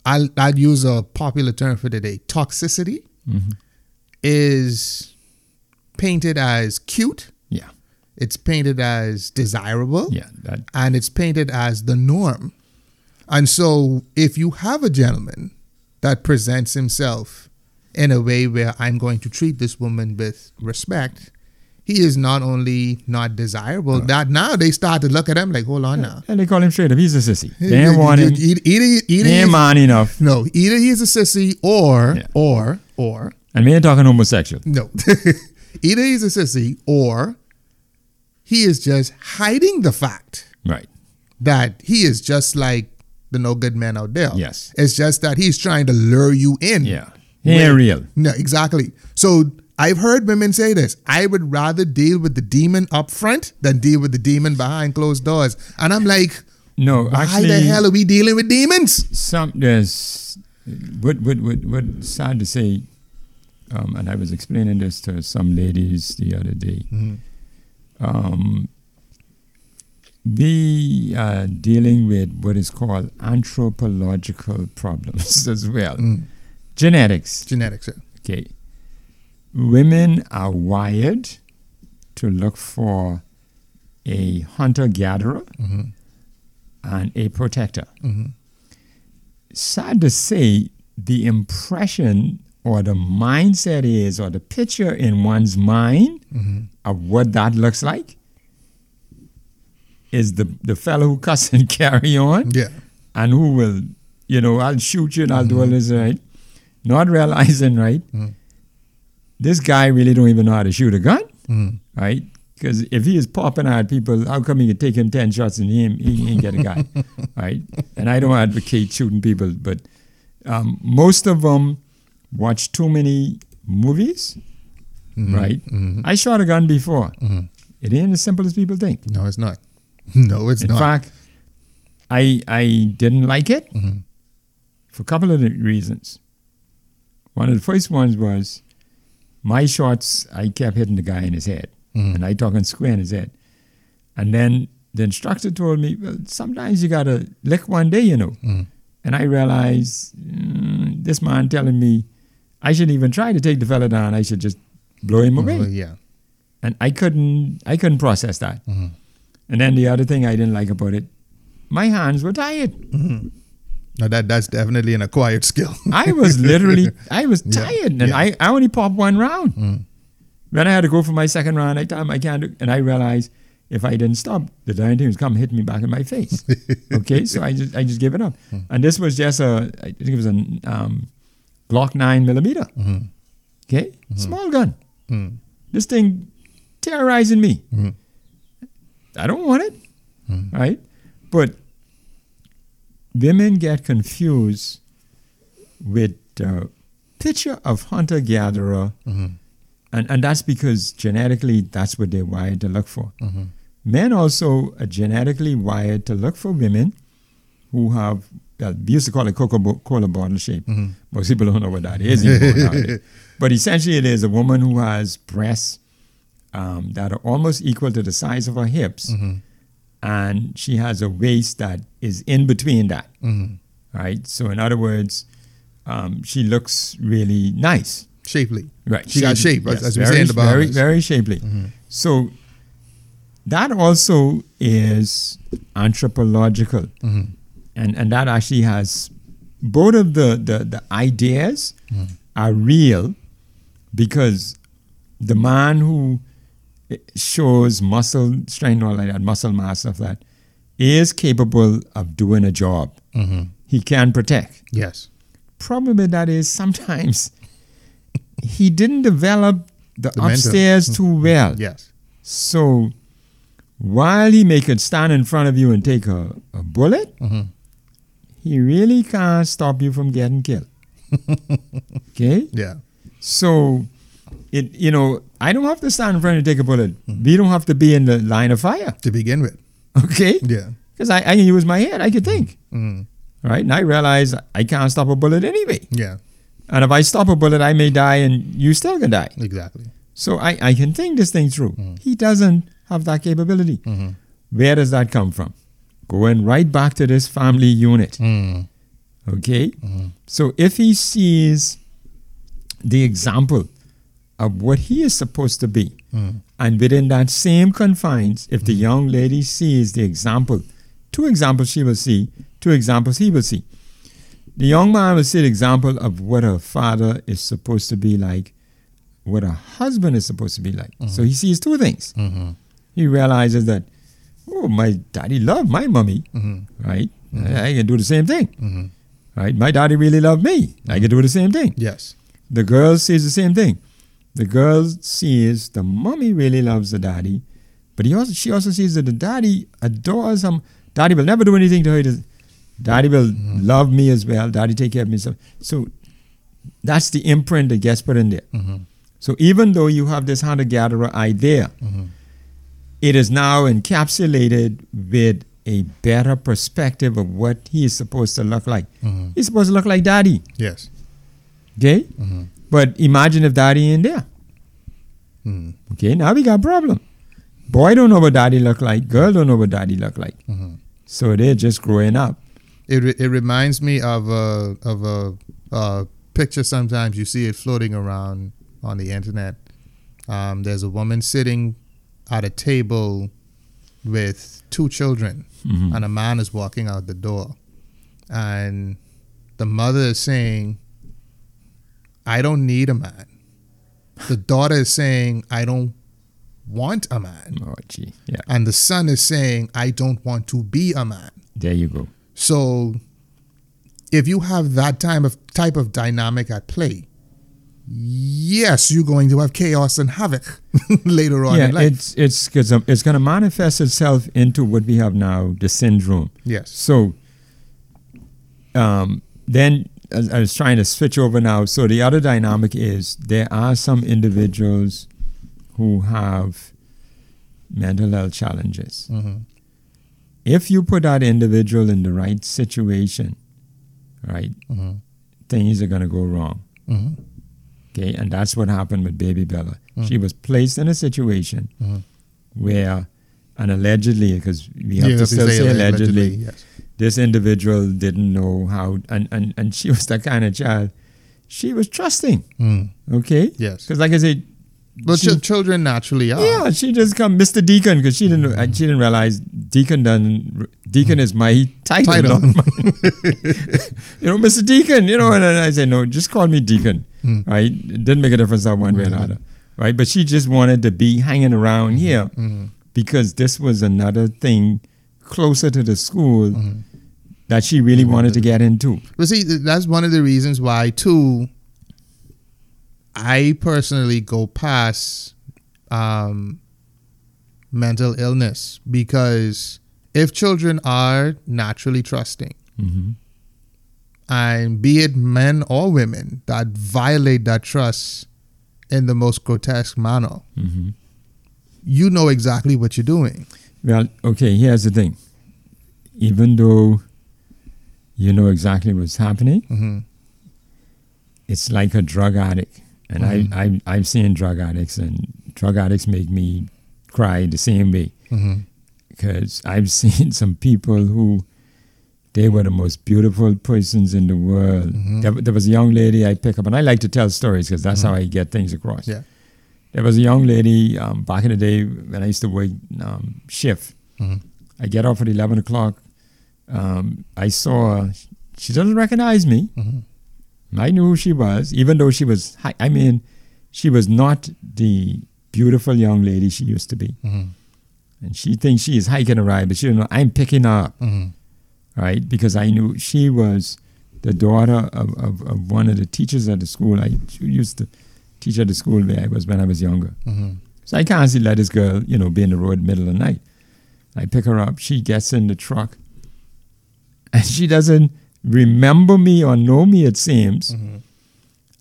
I'll I'd use a popular term for today. Toxicity Mhm. is painted as cute. Yeah, It's painted as desirable. yeah. That and it's painted as the norm. And so, if you have a gentleman that presents himself in a way where I'm going to treat this woman with respect, he is not only not desirable, that now they start to look at him like, hold on now. and they call him straight up. He's a sissy. They ain't want him. Either, either, either He ain't man enough. no, either he's a sissy or, Yeah. or, or, And we ain't talking homosexual. no. either he's a sissy or he is just hiding the fact Right. that he is just like the no good men out there. Yes. It's just that he's trying to lure you in. Yeah. He ain't real. No, exactly. So I've heard women say this. I would rather deal with the demon up front than deal with the demon behind closed doors. And I'm like, No, why actually, the hell are we dealing with demons? some there's what what what what sad to say, um, and I was explaining this to some ladies the other day. Um, we are dealing with what is called anthropological problems as well. Mm. Genetics. Genetics. yeah. Okay. Women are wired to look for a hunter gatherer mm-hmm. and a protector. Mm-hmm. Sad to say, the impression or the mindset is, or the picture in one's mind mm-hmm. Of what that looks like is the, the fellow who cuss and carry on Yeah. and who will, you know, I'll shoot you and I'll do all mm-hmm. this, right? Not realizing, right? Mm. This guy really don't even know how to shoot a gun, mm. right? Because if he is popping at people, how come he can take him 10 shots and he ain't, he ain't get a guy, right? And I don't advocate shooting people, but um, most of them watch too many movies, Mm-hmm. right? Mm-hmm. I shot a gun before. Mm-hmm. It ain't as simple as people think. No, it's not. No, it's In not. In fact, I I didn't like it for a couple of reasons. One of the first ones was my shots. I kept hitting the guy in his head, and I talking square in his head. And then the instructor told me, "Well, sometimes you gotta lick one day, you know." And I realized mm, this man telling me I shouldn't even try to take the fella down. I should just blow him away Oh, yeah. and I couldn't I couldn't process that. Mm-hmm. And then the other thing I didn't like about it, my hands were tired. Mm-hmm. No, that that's definitely an acquired skill. I was literally I was Yeah, tired, and yeah. I, I only popped one round. Mm-hmm. Then I had to go for my second round. I time I can't, do, and I realized if I didn't stop, the dying thing was come hit me back in my face. okay, so I just I just gave it up. And this was just a I think it was a um, Glock nine millimeter. Okay, small gun. Mm. This thing terrorizing me. Mm. I don't want it, mm. right? But women get confused with the picture of hunter gatherer, mm-hmm. and, and that's because genetically that's what they're wired to look for. Mm-hmm. Men also are genetically wired to look for women who have, well, we used to call it Coca Cola bottle shape. Mm-hmm. Most people don't know what that is anymore. But essentially, it is a woman who has breasts um, that are almost equal to the size of her hips, mm-hmm. and she has a waist that is in between that. Mm-hmm. Right. So, in other words, um, she looks really nice. Shapely. Right. She got shape, as- as we say in the very, Bahamas. very shapely. So that also is anthropological, and and that actually has both of the the, the ideas hmm. are real because the man who shows muscle strength or like that, muscle mass stuff that is capable of doing a job. Mm-hmm. He can protect Yes. problem with that is sometimes he didn't develop the, The mental. upstairs too hmm. well. Yes. So while he may could stand in front of you and take a, a bullet, mm-hmm. He really can't stop you from getting killed. okay? Yeah. So it you know, I don't have to stand in front and take a bullet. Hmm. We don't have to be in the line of fire. To begin with. Okay? Yeah. Because I, I can use my head, I can think. Mm. Right? And I realize I can't stop a bullet anyway. Yeah. And if I stop a bullet, I may die and you still can die. Exactly. So I, I can think this thing through. Hmm. He doesn't have that capability. Mm-hmm. Where does that come from? Going right back to this family unit. Mm. Okay? Hmm. So if he sees the example of what he is supposed to be, hmm. and within that same confines, if the hmm. young lady sees the example, two examples she will see, two examples he will see. The young man will see the example of what a father is supposed to be like, what a husband is supposed to be like. So he sees two things. He realizes that, oh, my daddy loved my mommy, mm-hmm. right? I I can do the same thing, mm-hmm. right? My daddy really loved me. I can do the same thing. Yes. The girl sees the same thing. The girl sees the mommy really loves the daddy, but he also she also sees that the daddy adores him. Daddy will never do anything to hurt his. Daddy will love me as well. Daddy take care of me. So, so that's the imprint that gets put in there. So even though you have this hunter gatherer idea, it is now encapsulated with a better perspective of what he is supposed to look like. Mhm. He's supposed to look like daddy. Yes. Okay? Mhm. But imagine if daddy ain't there. Mhm. Okay, now we got a problem. Boy don't know what daddy look like. Girl don't know what daddy look like. Mhm. So they're just growing up. It re- it reminds me of a of a uh, picture. Sometimes you see it floating around on the internet. Um, there's a woman sitting at a table with two children, Mhm. and a man is walking out the door, and the mother is saying, "I don't need a man." The daughter is saying, "I don't want a man," Oh, gee. Yeah, and the son is saying, "I don't want to be a man." there you go. So if you have that type of type of dynamic at play, yes, you're going to have chaos and havoc later on yeah, in life. it's it's cause um, it's going to manifest itself into what we have now, the syndrome. yes. So, um, then I was trying to switch over now. So the other dynamic is there are some individuals who have mental health challenges. hmm If you put that individual in the right situation, right, hmm things are going to go wrong. hmm Okay, and that's what happened with Baby Bella. She was placed in a situation Mhm. where, and allegedly, because we have to to still say say allegedly, allegedly, yes. this individual didn't know how, and, and, and she was that kind of child. She was trusting, Mm. okay? Yes. Because, like I said, But she- chil- children naturally are. yeah, she just come Mr. Deacon because she didn't she didn't realize Deacon done Deacon is my title, Title. my- you know, Mr. Deacon, you know, and then I said no, just call me Deacon, Mm. right? It didn't make a difference that one way or another, right? But she just wanted to be hanging around here Mhm. because this was another thing closer to the school Mhm. that she really wanted to get into. But see, that's one of the reasons why, too, I personally go past um, mental illness because if children are naturally trusting, hmm and be it men or women that violate that trust in the most grotesque manner, hmm you know exactly what you're doing. Well, okay, here's the thing. Even though you know exactly what's happening, hmm it's like a drug addict. And Mhm. I, I, I've seen drug addicts, and drug addicts make me cry the same way because I've seen some people who they were the most beautiful persons in the world. Mhm. There, there was a young lady I pick up, and I like to tell stories because that's how I get things across. Yeah. There was a young lady um, back in the day when I used to work um, shift. hmm I get off at 11 o'clock. Um, I saw her. She doesn't recognize me. hmm I knew who she was, even though she was, I mean, she was not the beautiful young lady she used to be. hmm And she thinks she is hiking a ride, but she don't know I'm picking her up, hmm right? Because I knew she was the daughter of, of, of one of the teachers at the school. I used to teach at the school where I was when I was younger. hmm So I can't see let this girl, you know, be in the road middle of the night. I pick her up. She gets in the truck, and she doesn't remember me or know me. It seems, hmm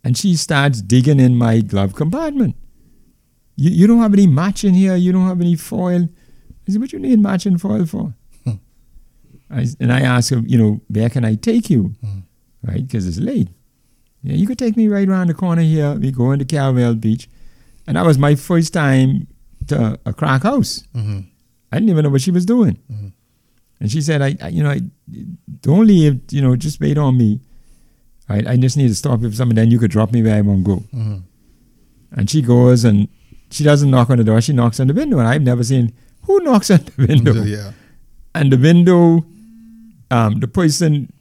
and she starts digging in my glove compartment. You, you don't have any match in here. You don't have any foil. I said, what you need matching foil for? Hmm. I, and I ask her, you know, where can I take you? Hmm. Right, because it's late. Yeah, you could take me right around the corner here. We go into Caravel Beach. And that was my first time to a crack house. hmm I didn't even know what she was doing. Mhm. And she said, I, I you know, I, don't leave, you know, just wait on me. I, I just need to stop for something, then you could drop me where I want to go. hmm And she goes and she doesn't knock on the door, she knocks on the window. And I've never seen who knocks on the window. Yeah. And the window, um, the person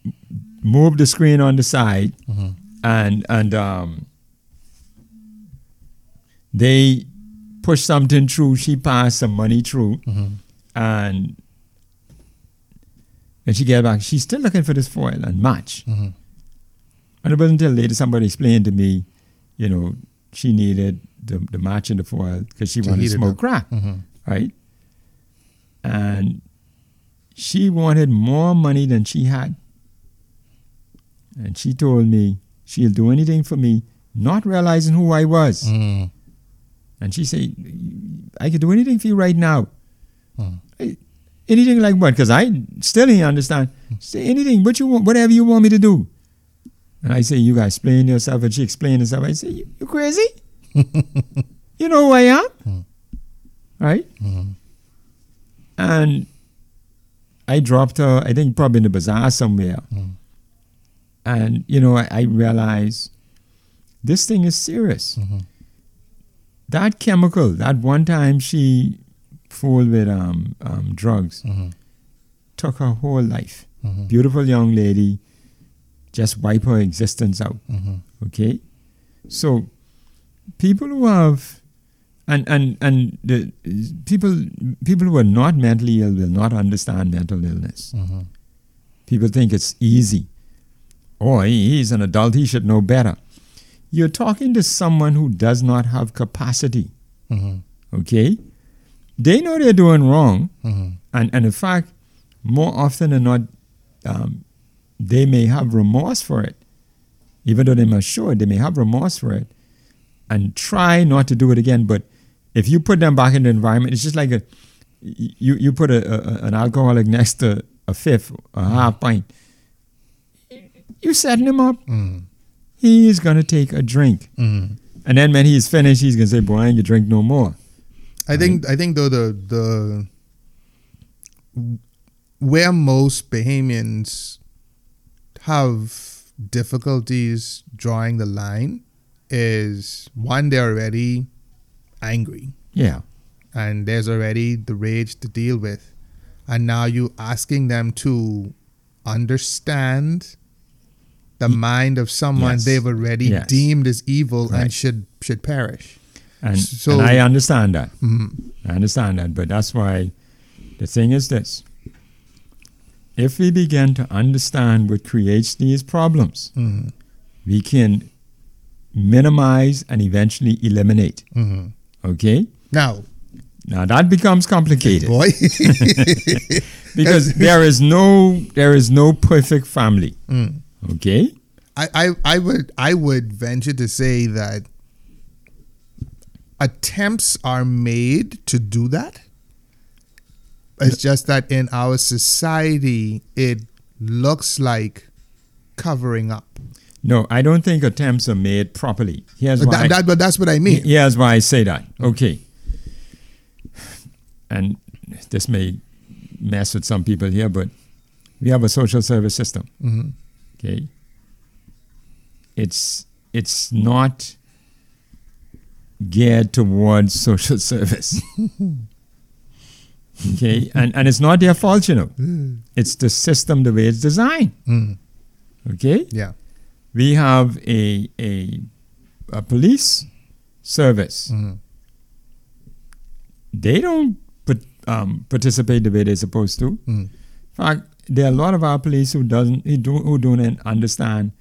moved the screen on the side hmm and and um, they pushed something through. She passed some money through, hmm and when she get back, she's still looking for this foil and match. hmm And it wasn't until later somebody explained to me, you know, she needed the, the match and the foil because she To wanted to smoke crack, hmm right? And she wanted more money than she had And she told me she'll do anything for me, not realizing who I was. Mm. And she said, I could do anything for you right now. Hmm. Anything like what? Because I still didn't understand. Say anything, what you want, whatever you want me to do. And I say, you guys explain yourself. And she explained herself. I say, you, you crazy? you know who I am? Hmm. Right? Mhm. And I dropped her, I think probably in the bazaar somewhere. Hmm. And, you know, I, I realized this thing is serious. Mhm. That chemical, that one time she fooled with um, um, drugs, Mhm. took her whole life. Mhm. Beautiful young lady, just wipe her existence out. Mhm. Okay? So, people who have and and and the people people who are not mentally ill will not understand mental illness. Mhm. People think it's easy. Oh, he's an adult, he should know better. You're talking to someone who does not have capacity, Mhm. okay? They know they're doing wrong, Mhm. and, and in fact, more often than not, um, they may have remorse for it. Even though they're not sure, they may have remorse for it and try not to do it again. But if you put them back in the environment, it's just like a you, you put a, a, an alcoholic next to a fifth, a half pint. You setting him up. Mhm. He's going to take a drink. Mhm. And then when he's finished, he's going to say, Boy, I ain't gonna drink no more. I think I think though the the where most Bahamians have difficulties drawing the line is one they're already angry Yeah. and there's already the rage to deal with and now you asking them to understand the mind of someone Yes. they've already Yes. deemed as evil and should should perish And, So- and I understand that. Mhm. I understand that, but that's why the thing is this. If we begin to understand what creates these problems, Mhm. we can minimize and eventually eliminate. Mhm. Okay? now Now that becomes complicated boy because there is no there is no perfect family. Mm. Okay? I, I, I would I would venture to say that attempts are made to do that. It's just that in our society it looks like covering up. No, I don't think attempts are made properly. Here's why. that, that- but that's what I mean. Here's why I say that. Okay. And this may mess with some people here, but we have a social service system. Mhm. Okay. It's it's not geared towards social service. okay. And and it's not their fault, you know. It's the system the way it's designed. Mm. Okay Yeah. we have a a, a police service. Mhm. They don't put, um, participate the way they're supposed to. Mhm. In fact, there are a lot of our police who doesn't who don't, who don't understand.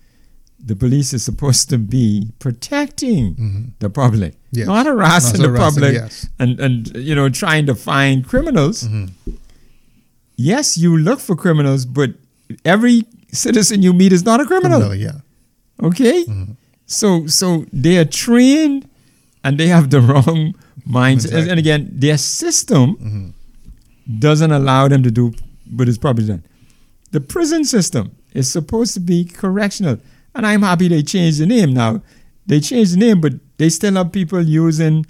The police is supposed to be protecting Mhm. the public, Yes. not harassing Not the harassing, public, yes. and and you know trying to find criminals. Mhm. Yes, you look for criminals, but every citizen you meet is not a criminal. Really, yeah. Okay? Mhm. So so they are trained and they have the wrong mindset. Exactly. And again, their system Mhm. doesn't allow them to do what is probably done. The prison system is supposed to be correctional. And I'm happy they changed the name now. They changed the name, but they still have people using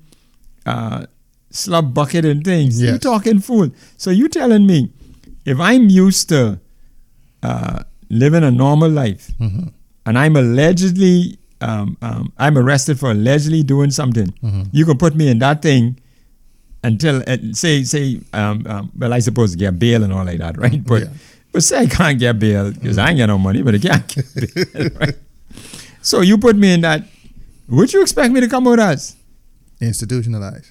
uh, slub bucket and things. You Yes. talking fool. So you telling me if I'm used to uh, living a normal life Mhm. and I'm allegedly um, um, I'm arrested for allegedly doing something, Mhm. you can put me in that thing until uh, say say um, um, well I suppose get bail and all like that, right? But Yeah. But say I can't get bail because I ain't got no money, but I can't get bail, right? So you put me in that. Would you expect me to come with us? Institutionalized.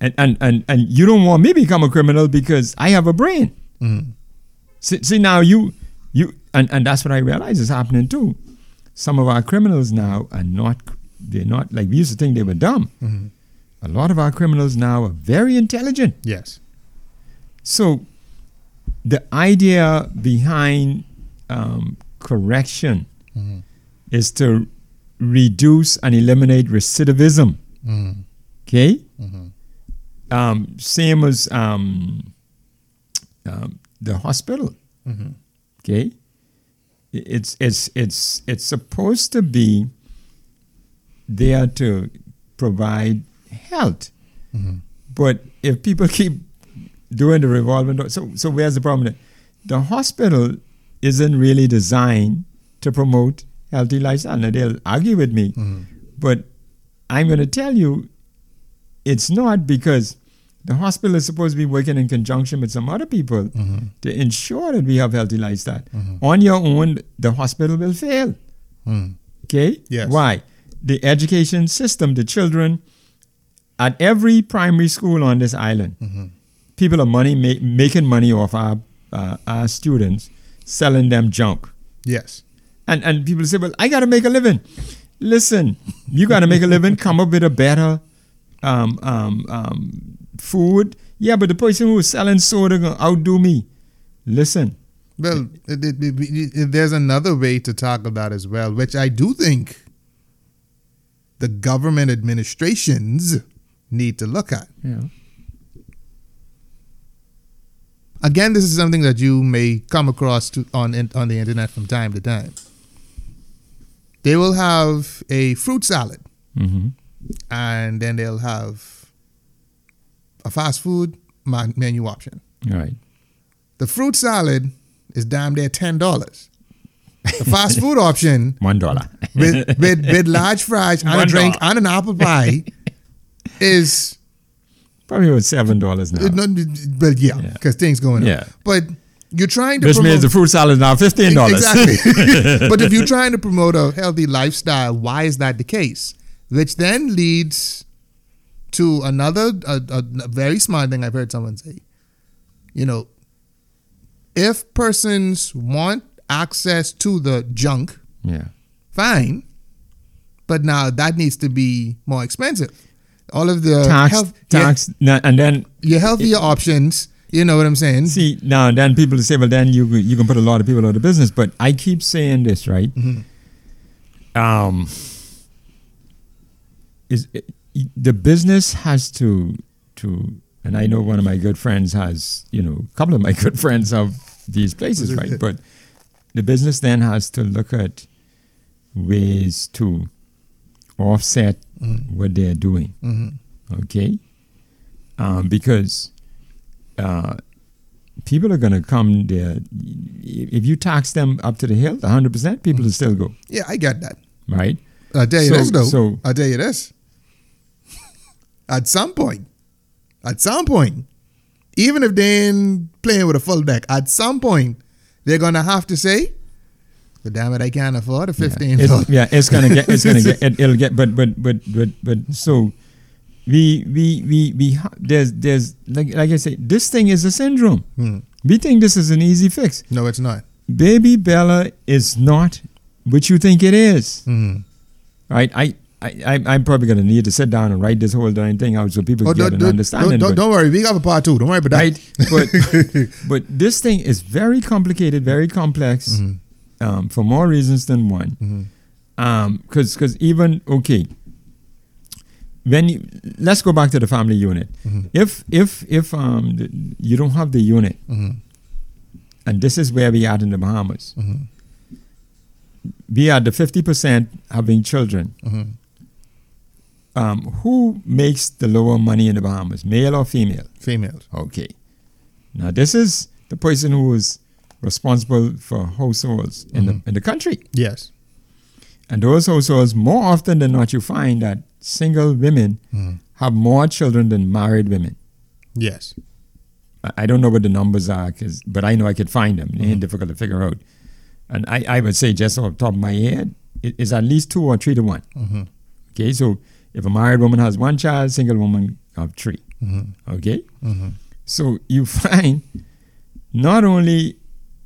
And and and and you don't want me to become a criminal because I have a brain. Mhm. See, see now you you and, and that's what I realize is happening too. Some of our criminals now are not they're not like we used to think they were dumb. Mhm. A lot of our criminals now are very intelligent. Yes. So the idea behind um, correction Mhm. is to reduce and eliminate recidivism. Mhm. Okay? Mhm. Um, same as um, um, the hospital. Mhm. Okay? It's, it's, it's, it's supposed to be there to provide health. Mhm. But if people keep doing the revolving door, so so where's the problem? The hospital isn't really designed to promote healthy lifestyle. Now they'll argue with me, Mhm. but I'm going to tell you, it's not because the hospital is supposed to be working in conjunction with some other people Mhm. to ensure that we have healthy lifestyle. Mhm. On your own, the hospital will fail. Mhm. Okay? Yes. Why? The education system, the children at every primary school on this island, Mhm. People are money ma- making money off our uh, our students, selling them junk. Yes. And and people say, well, I got to make a living. Listen, you got to make a living. Come up with a better um, um, um, food. Yeah, but the person who is selling soda gonna outdo me. Listen, Well, it, it, it- there's another way to tackle that as well, which I do think the government administrations need to look at. you know, Again, this is something that you may come across to, on on the internet from time to time. They will have a fruit salad, hmm and then they'll have a fast food menu option. right. The fruit salad is damn near ten dollars. The fast food option One dollar. with, with with large fries and a drink and an apple pie is Probably about seven dollars now. it, not, but yeah, Yeah. because things going. Yeah. But you're trying to Which promote, means the fruit salad is now fifteen dollars. Exactly. but if you're trying to promote a healthy lifestyle, why is that the case? Which then leads to another a, a very smart thing I've heard someone say. You know, if persons want access to the junk, yeah. fine. But now that needs to be more expensive. All of the Tax, health, tax, and then your, your healthier options. You know what I'm saying? see now. Then people say, well, then you you can put a lot of people out of business. But I keep saying this, right? Mhm. Um, is it, the business has to to, and I know one of my good friends has, you know, a couple of my good friends have these places, right? But the business then has to look at ways to offset Mhm. what they're doing. Mhm. okay? Um, because uh, people are going to come there. If you tax them up to the hill, 100%, people will still go, Yeah, I get that. right? I'll tell you So- this though. so- I'll tell you this. at some point, at some point, even if they ain't playing with a full deck, at some point, they're gonna have to say, "But damn it, I can't afford a fifteen Yeah, dollars." it, yeah, it's gonna get, it's gonna get, it, it'll get, but, but, but, but, but, so we, we, we, we, ha- there's, there's, like, like I say, this thing is a syndrome. Hmm. We think this is an easy fix. No, it's not. Baby Bella is not what you think it is. Hmm. right? I, I, I- I'm probably going to need to sit down and write this whole darn thing out so people Oh, get don't, an don't, understanding. don't, don't worry, we got a part two. Don't worry about that. right? But, but this thing is very complicated, very complex, Mhm. Um, for more reasons than one. Mhm. Because because even okay, when you, let's go back to the family unit. Mhm. If if if um the, you don't have the unit, Mhm. and this is where we are in the Bahamas, Mhm. we are the fifty percent having children. Mhm. um, who makes the lower money in the Bahamas, male or female? Females. Okay. Now this is the person who is responsible for households in Mhm. the in the country, Yes. and those households more often than not you find that single women Mhm. have more children than married women. Yes. I- don't know what the numbers are, 'cause- but I know I could find them. They Mhm. ain't difficult to figure out. And I, I would say just off the top of my head, it is at least two or three to one. Mhm. Okay, so if a married woman has one child, single woman have three. Mhm. Okay, Mhm. so you find not only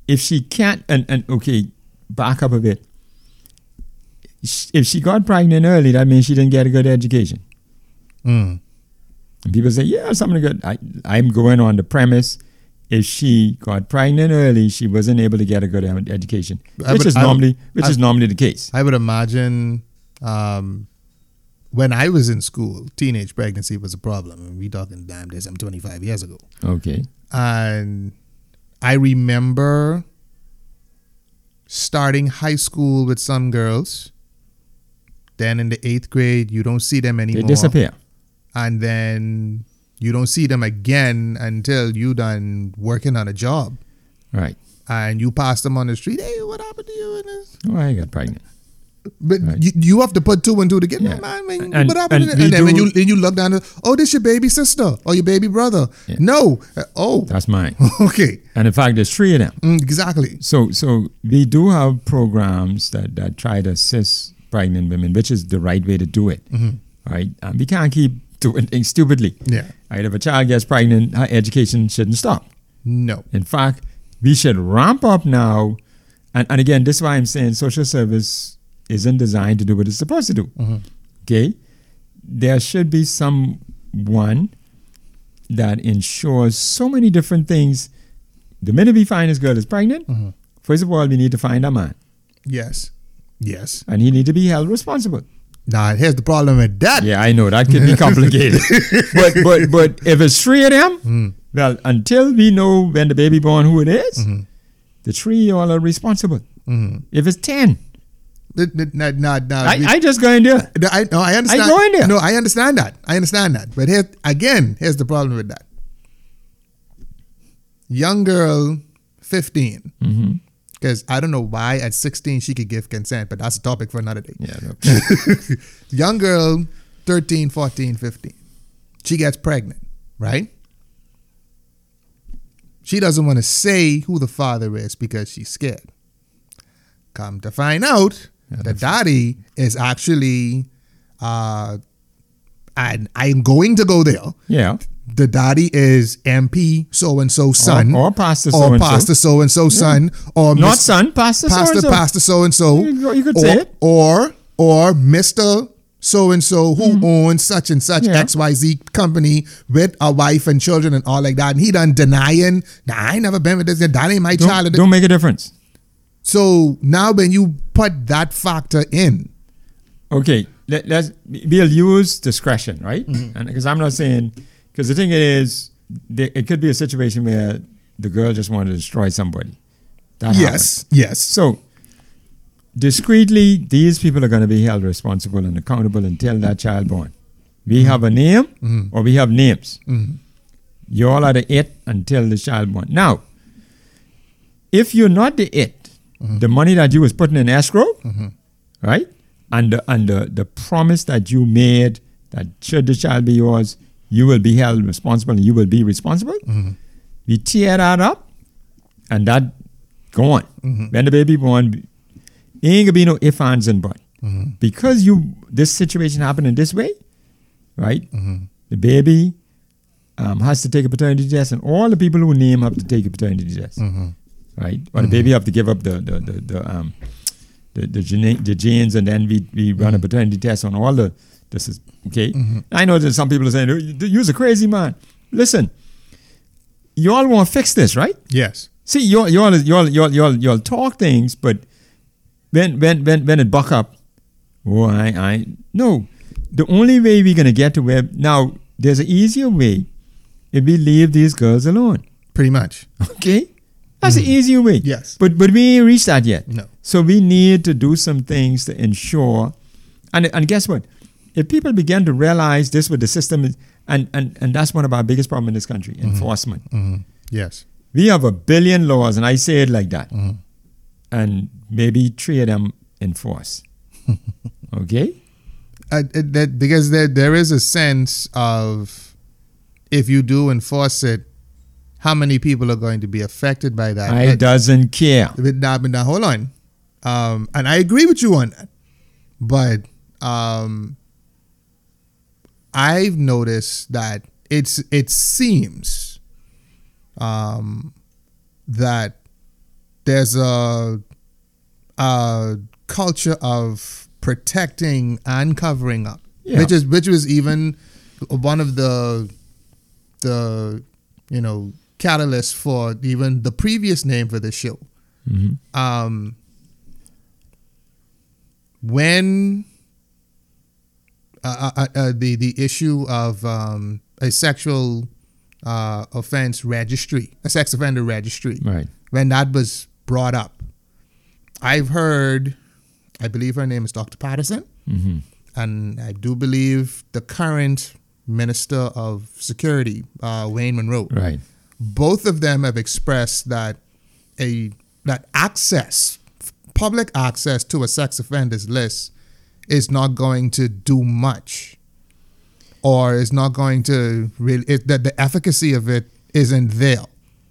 if she can't, and, and okay, back up a bit. If she got pregnant early, that means she didn't get a good education. Mm. And people say, yeah, something good. I, I'm going on the premise if she got pregnant early, she wasn't able to get a good education, which would- is would- normally which I- is normally the case. I would imagine um, when I was in school, teenage pregnancy was a problem. And we talking damn this, I'm 25 years ago. Okay. And I remember starting high school with some girls. Then in the eighth grade, you don't see them anymore. They disappear. And then you don't see them again until you done working on a job. Right. And you pass them on the street. Hey, what happened to you? Oh, I got pregnant. But Right. you, you have to put two and two together, Yeah. man. man And- and And, and then when you then you look down, oh, this your baby sister or your baby brother? Yeah. No, Uh, oh, That's mine. okay, and in fact, there's three of them. Mm, exactly. So, so we do have programs that, that try to assist pregnant women, which is the right way to do it. Right? And we can't keep doing things stupidly. Yeah, Right? If a child gets pregnant, her education shouldn't stop. no, In fact, we should ramp up now. And, and again, this is why I'm saying social service isn't designed to do what it's supposed to do. Mm-hmm. Okay? There should be someone that ensures so many different things. The minute we find this girl is pregnant, mm-hmm. first of all, we need to find a man. yes, yes. And he need to be held responsible. Now here's the problem with that. Yeah, I know that could be complicated. but but but if it's three of them, mm. well, until we know when the baby born who it is, mm-hmm. the three all are responsible. Mhm. If it's ten, Nah, nah, nah, I, we- I just go in there. I, no, I understand. go in there. No, I understand that. I understand that. But here again, here's the problem with that. Young girl, 15. hmm Because I don't know why at 16 she could give consent, but that's a topic for another day. Yeah. no. Young girl, 13, 14, 15. She gets pregnant, right? She doesn't want to say who the father is because she's scared. Come to find out, Yeah, the daddy is actually, uh, and I'm going to go there. Yeah. The daddy is MP so and so son, Or, or pastor so or pastor so. and so son, or Not son, pastor, so pastor and so. pastor so and so You could- or, say it. or or Mr. So and so who owns such and such Mm-hmm. Yeah. XYZ company with a wife and children and all like that. And he done denying, nah, I ain't never been with this. That ain't my child. Don't, don't make a difference. So now when you put that factor in, Okay, let, let's we'll use discretion, right? Mm-hmm. And because I'm not saying because the thing is, there, it could be a situation where the girl just wanted to destroy somebody. That happens. yes, yes. So discreetly, these people are going to be held responsible and accountable until that child born. We mm-hmm. have a name mm-hmm. or we have names. You all are the it until the child born. Now, if you're not the it, the money that you was putting in escrow, mm-hmm. right, and the, and the, the promise that you made that should the child be yours, you will be held responsible and you will be responsible. Mm-hmm. We tear that up, and that gone. Mm-hmm. When the baby born, ain't gonna be no ifs, ands, and buts. Because you this situation happened in this way, right? The baby um, has to take a paternity test, and all the people who name have to take a paternity test, right? Or the baby have to give up the the the, the um the the, gene, the genes, and then we we run a mm-hmm. paternity test on all the. This is okay. Mm-hmm. I know that some people are saying "Oh, you- you're a crazy man. Listen, you all want to fix this, right? Yes. See, you all, you all, you all, you all, you all, you all talk things, but when, when, when, when it buck up, oh, I, I, no. The only way we're gonna get to where now, there's an easier way if we leave these girls alone. Pretty much. Okay, that's the easier way. Yes. but but we ain't reached that yet. No. So we need to do some things to ensure, and and guess what? If people begin to realize this, what the system is, and and and that's one of our biggest problems in this country, enforcement. Mhm. Yes. We have a billion laws, and I say it like that. And maybe three of them enforce. okay? uh, that because there there is a sense of if you do enforce it, how many people are going to be affected by that? I doesn't care. but now, but now, hold on, um, and I agree with you on that, but um, I've noticed that it's it seems um, that there's a a culture of protecting and covering up, Yeah. which is which was even one of the the you know catalyst for even the previous name for the show. hmm Um, when uh, uh, uh, the the issue of um, a sexual uh, offense registry, a sex offender registry, Right. when that was brought up, I've heard, I believe her name is Dr. Patterson, hmm and I do believe the current Minister of Security, uh, Wayne Munroe. Right. Both of them have expressed that a that access, public access to a sex offenders list, is not going to do much, or is not going to really it, that the efficacy of it isn't there.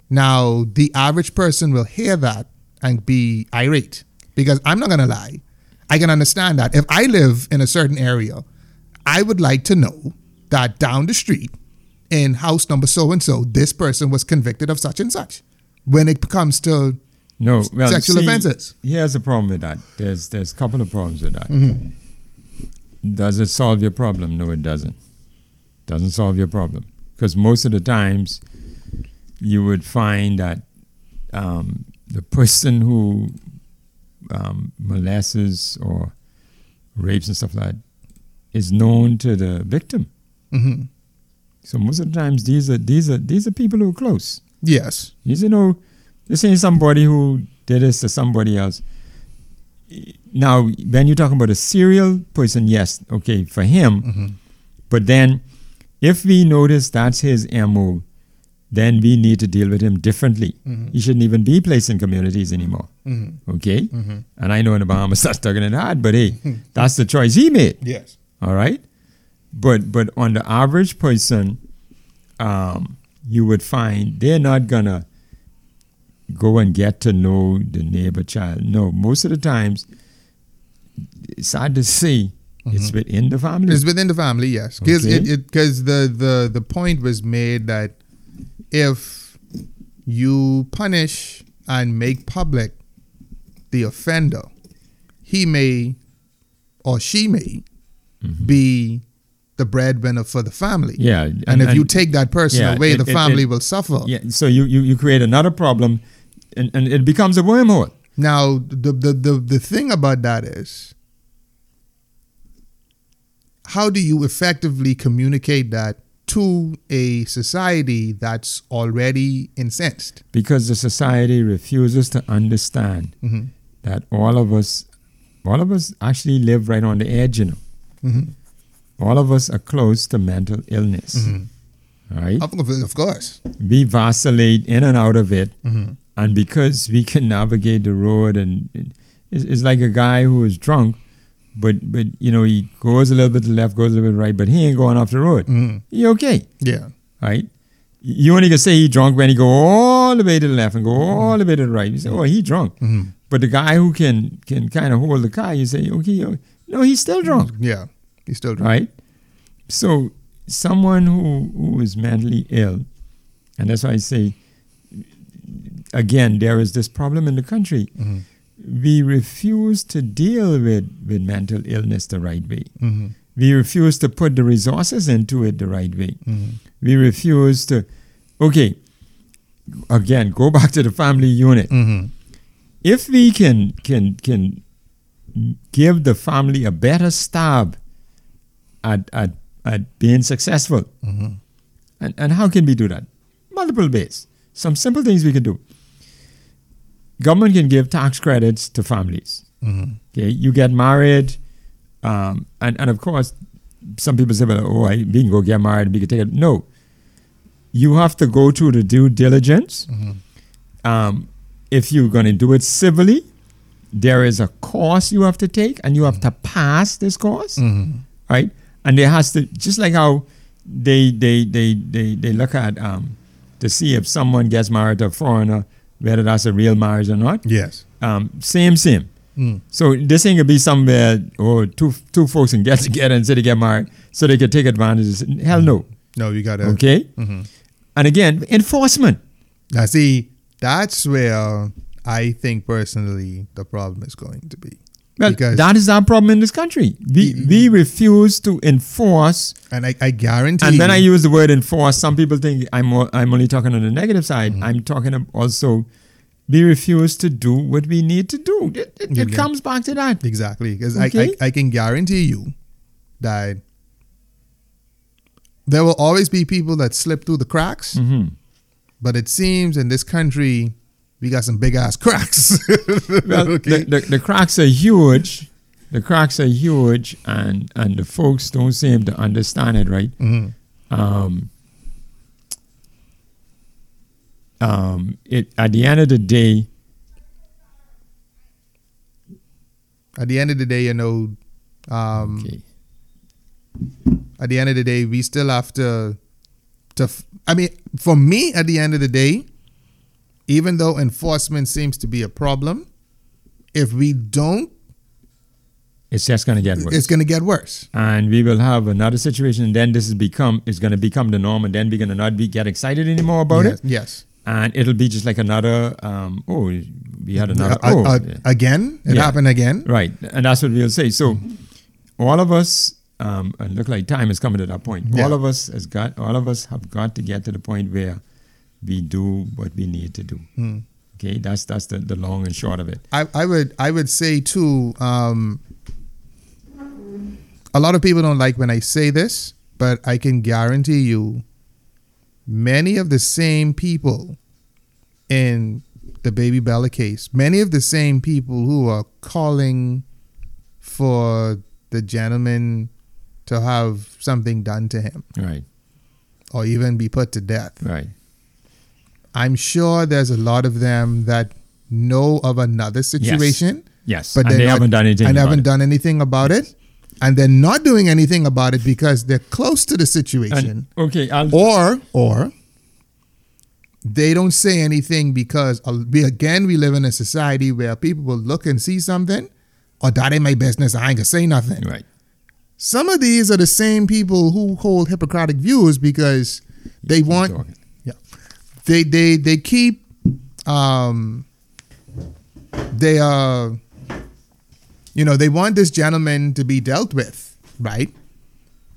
Now, the average person will hear that and be irate because I'm not going to lie. I can understand that. If I live in a certain area, I would like to know that down the street in house number so and so, this person was convicted of such and such. When it comes to No. Well, sexual see, offenses. Here's the problem with that. There's there's a couple of problems with that. Mm-hmm. Does it solve your problem? No, it doesn't. Doesn't solve your problem because most of the times you would find that um, the person who um, molests or rapes and stuff like that is known to the victim. hmm So most of the times these are these are these are people who are close. yes, You know, this ain't somebody who did this to somebody else. Now, when you talk about a serial person, yes, okay, for him. Mhm. But then, if we notice that's his MO, then we need to deal with him differently. Mhm. He shouldn't even be placed in communities anymore. hmm Okay? hmm And I know in the Bahamas that's talking it hard, but hey, that's the choice he made. yes, All right, but but on the average person, um, you would find they're not gonna go and get to know the neighbor child. No, most of the times, it's hard to say it's within the family. it's within the family. Yes, because Okay. it because the the the point was made that if you punish and make public the offender, he may or she may be the breadwinner for the family. yeah, And, if you take that person yeah, away, it- the it- family it- will suffer. yeah, so you, you you create another problem, and, and it becomes a wormhole. Now, the, the, the, the thing about that is, how do you effectively communicate that to a society that's already incensed? because the society refuses to understand Mhm. that all of us, all of us actually live right on the edge. You know, Mhm. All of us are close to mental illness. Mhm. Right? Of, course. We vacillate in and out of it, Mhm. and because we can navigate the road, and it's, it's like a guy who is drunk, but but you know he goes a little bit to the left, goes a little bit right, but he ain't going off the road. Mhm. He okay. Yeah. right? You only can say he drunk when he go all the way to the left and go all the way to the right. You say, oh, he drunk. Mhm. But the guy who can can kind of hold the car, you say, okay, oh, no, he's still drunk, Yeah. He's still drunk. right? So someone who who is mentally ill, and that's why I say, again, there is this problem in the country. Mhm. We refuse to deal with with mental illness the right way. Mhm. We refuse to put the resources into it the right way. Mhm. We refuse to. Okay, again, go back to the family unit. Mhm. If we can can can give the family a better stab at at, at being successful, Mhm. and, and how can we do that? Multiple ways. Some simple things we can do. Government can give tax credits to families. Mhm. Okay, you get married, um, and and of course, some people say, "Well, oh, I, we can go get married, we can take it." No, you have to go through the due diligence. Mhm. Um, if you're going to do it civilly, there is a course you have to take, and you have to pass this course, Mhm. right? And there has to just like how they they they they, they look at um, to see if someone gets married to a foreigner, whether that's a real marriage or not. Yes. Um, same, same. Mm. So this ain't gonna be somewhere or two two folks can get together and say they get married so they can take advantage. Hell no. No, you gotta. Okay. Mhm. And again, enforcement. Now, see, that's where I think personally the problem is going to be. Well, because that is our problem in this country. We, we refuse to enforce, and I, I guarantee and when you, I use the word enforce, some people think I'm I'm only talking on the negative side. Mm-hmm. I'm talking also, we refuse to do what we need to do. It, it, it comes back to that. Exactly, because Okay. I, I I can guarantee you that there will always be people that slip through the cracks. Mhm. But it seems in this country we got some big ass cracks. Well, okay. the, the, the cracks are huge. The cracks are huge, and and the folks don't seem to understand it, right? Mhm. Um, um, it at the end of the day, At the end of the day, you know, um, okay, at the end of the day, we still have to. To, I mean, for me, at the end of the day, even though enforcement seems to be a problem, if we don't, it's just going to get worse. it's going to get worse. and we will have another situation, and then this is become is going to become the norm, and then we're going to not be get excited anymore about yes, it, Yes. and it'll be just like another. Um, oh, we had another. Uh, oh, uh, again, it Yeah. happened again. Right, and that's what we'll say. So, all of us, um, and look like time is coming to that point. Yeah. All of us has got, all of us have got to get to the point where we do what we need to do. Hmm. Okay, that's that's the, the long and short of it. I, I would I would say too. Um, a lot of people don't like when I say this, but I can guarantee you, many of the same people in the baby Bella case, many of the same people who are calling for the gentleman to have something done to him Right, or even be put to death. right, I'm sure there's a lot of them that know of another situation. yes, but and they're not- haven't done anything. and about haven't it. done anything about it, and they're not doing anything about it because they're close to the situation, And, okay, I'll, or or they don't say anything because uh, we again we live in a society where people will look and see something, or that ain't my business. I ain't gonna say nothing. right, Some of these are the same people who hold Hippocratic views because they want. They they they keep um they uh you know they want this gentleman to be dealt with right?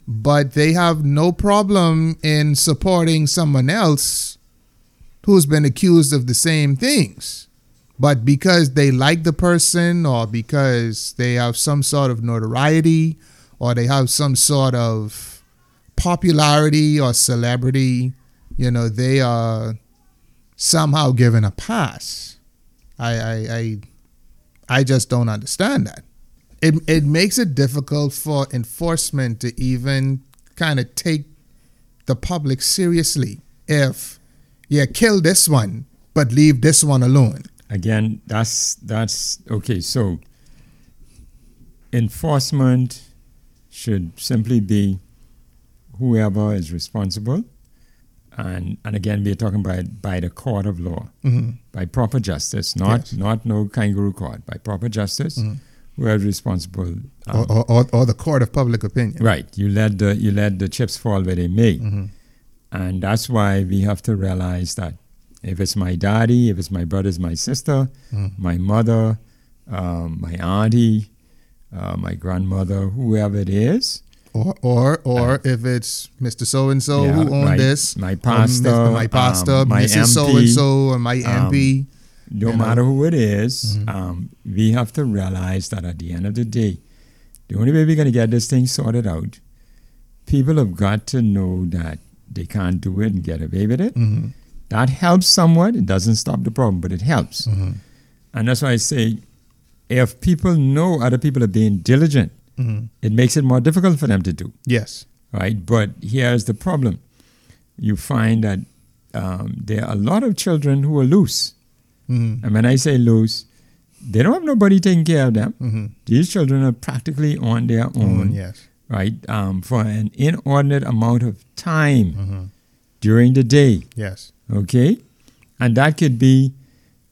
But they have no problem in supporting someone else who's been accused of the same things. But because they like the person or because they have some sort of notoriety or they have some sort of popularity or celebrity you know they are somehow given a pass. I i i, I just don't understand that. It, it makes it difficult for enforcement to even kind of take the public seriously if yeah kill this one but leave this one alone. Again, that's that's okay. So, enforcement should simply be whoever is responsible, and and again, we're talking by by the court of law, Mhm. by proper justice, not Yes. not no kangaroo court, by proper justice, Mhm. whoever is responsible. um, or, or, or, or the court of public opinion Right, you let the you let the chips fall where they may, Mhm. and that's why we have to realize that if it's my daddy, if it's my brothers, my sister, Mhm. my mother, um, my auntie, uh, my grandmother, whoever it is, or or or if it's Mr. So and So who owned right. this, My pastor, Mr. my pastor, um, my Mrs. So and So, or my um, MP. no You know? matter who it is, Mhm. um, we have to realize that at the end of the day, the only way we're going to get this thing sorted out, people have got to know that they can't do it and get away with it. Mhm. That helps somewhat. It doesn't stop the problem, but it helps. Mhm. And that's why I say, if people know other people are being diligent, Mhm. it makes it more difficult for them to do, Yes. right? But here's the problem: you find that um, there are a lot of children who are loose, Mhm. and when I say loose, they don't have nobody taking care of them. Mhm. These children are practically on their own, yes. right? Um, for an inordinate amount of time Mhm. during the day. Yes. okay and that could be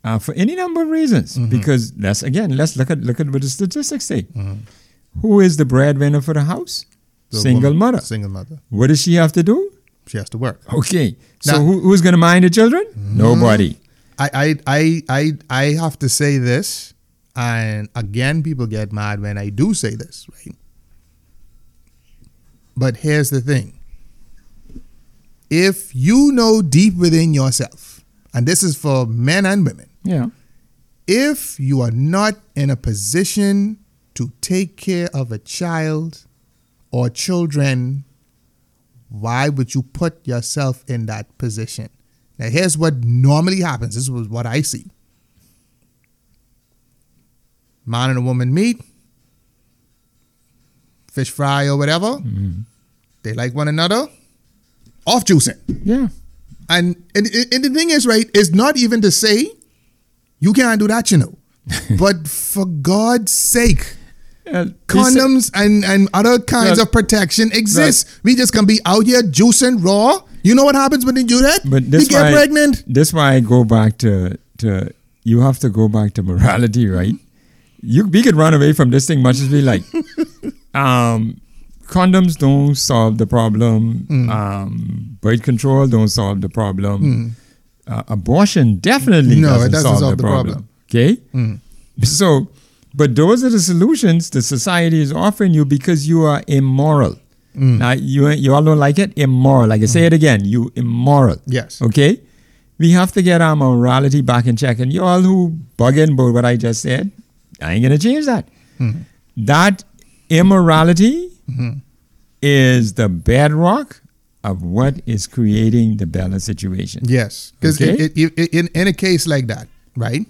uh, for any number of reasons Mhm. because let's again let's look at look at what the statistics say Mhm. Who is the breadwinner for the house The single woman- mother Single mother. what does she have to do She has to work. okay so Now- who, who's going to mind the children mm-hmm. nobody I, I, I, I, I have to say this. And again, people get mad when I do say this, right? But here's the thing if you know deep within yourself, and this is for men and women, Yeah. if you are not in a position to take care of a child or children, why would you put yourself in that position? Now, here's what normally happens. This was what I see. Man and a woman meet, fish fry or whatever. Mm-hmm. They like one another. Off juicing. Yeah. And, and and the thing is, right, is not even to say you can't do that, you know. but for God's sake, Uh, condoms and, and other kinds of protection exist. we just can be out here juicing raw. You know what happens when you do that? But you get why, pregnant. This why I go back to to you have to go back to morality, right? You we could run away from this thing much as we like. um, condoms don't solve the problem. Hmm. Um, birth control don't solve the problem. Uh, abortion definitely. No, doesn't, it doesn't solve, solve the problem. problem. Okay, so but those are the solutions the society is offering you because you are immoral. Hmm. Now you you all don't like it. Immoral. Like I say it again. You immoral. Yes. Okay? We have to get our morality back in check. And you all who bugging about what I just said, I ain't gonna change that. Mm-hmm. That immorality is the bedrock of what is creating the Bella situation. Yes. Because Okay. in, in a case like that, right?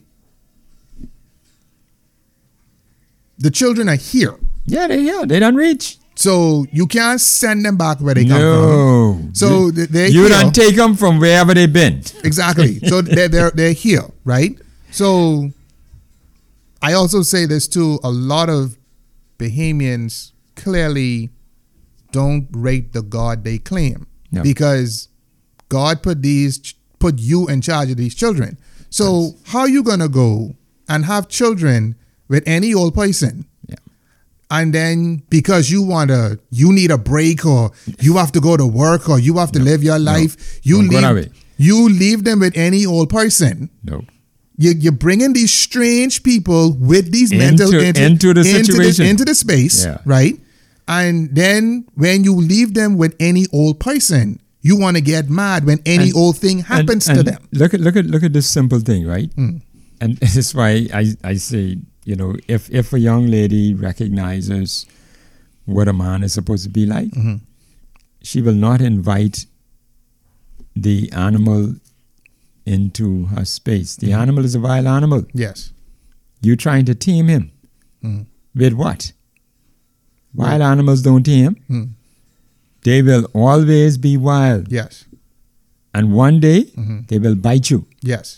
The children are here. Yeah, they yeah, they don't reach. So you can't send them back where they come from. No. So you, they're you here. don't take them from wherever they've been. Exactly. so they're, they're they're here, right? So I also say this too. A lot of Bahamians clearly don't rate the God they claim No. because God put these put you in charge of these children. So how are you gonna go and have children with any old person? Yeah. and then because you want to you need a break or you have to go to work or you have to live your life you Don't go that way. leave you leave them with any old person No. you, you're bringing these strange people with these Into- mental into the situation. into the space Yeah. right and then when you leave them with any old person you want to get mad when any And- old thing happens and, to and them Hmm. Look at look at look at this simple thing, right? And this is why I, I say, you know, if if a young lady recognizes what a man is supposed to be like, Mm-hmm. she will not invite the animal into her space. The Mm-hmm. animal is a wild animal. yes You're trying to tame him Mhm. with what? Wild animals don't tame. Mm. They will always be wild, yes and one day Mhm. they will bite you. yes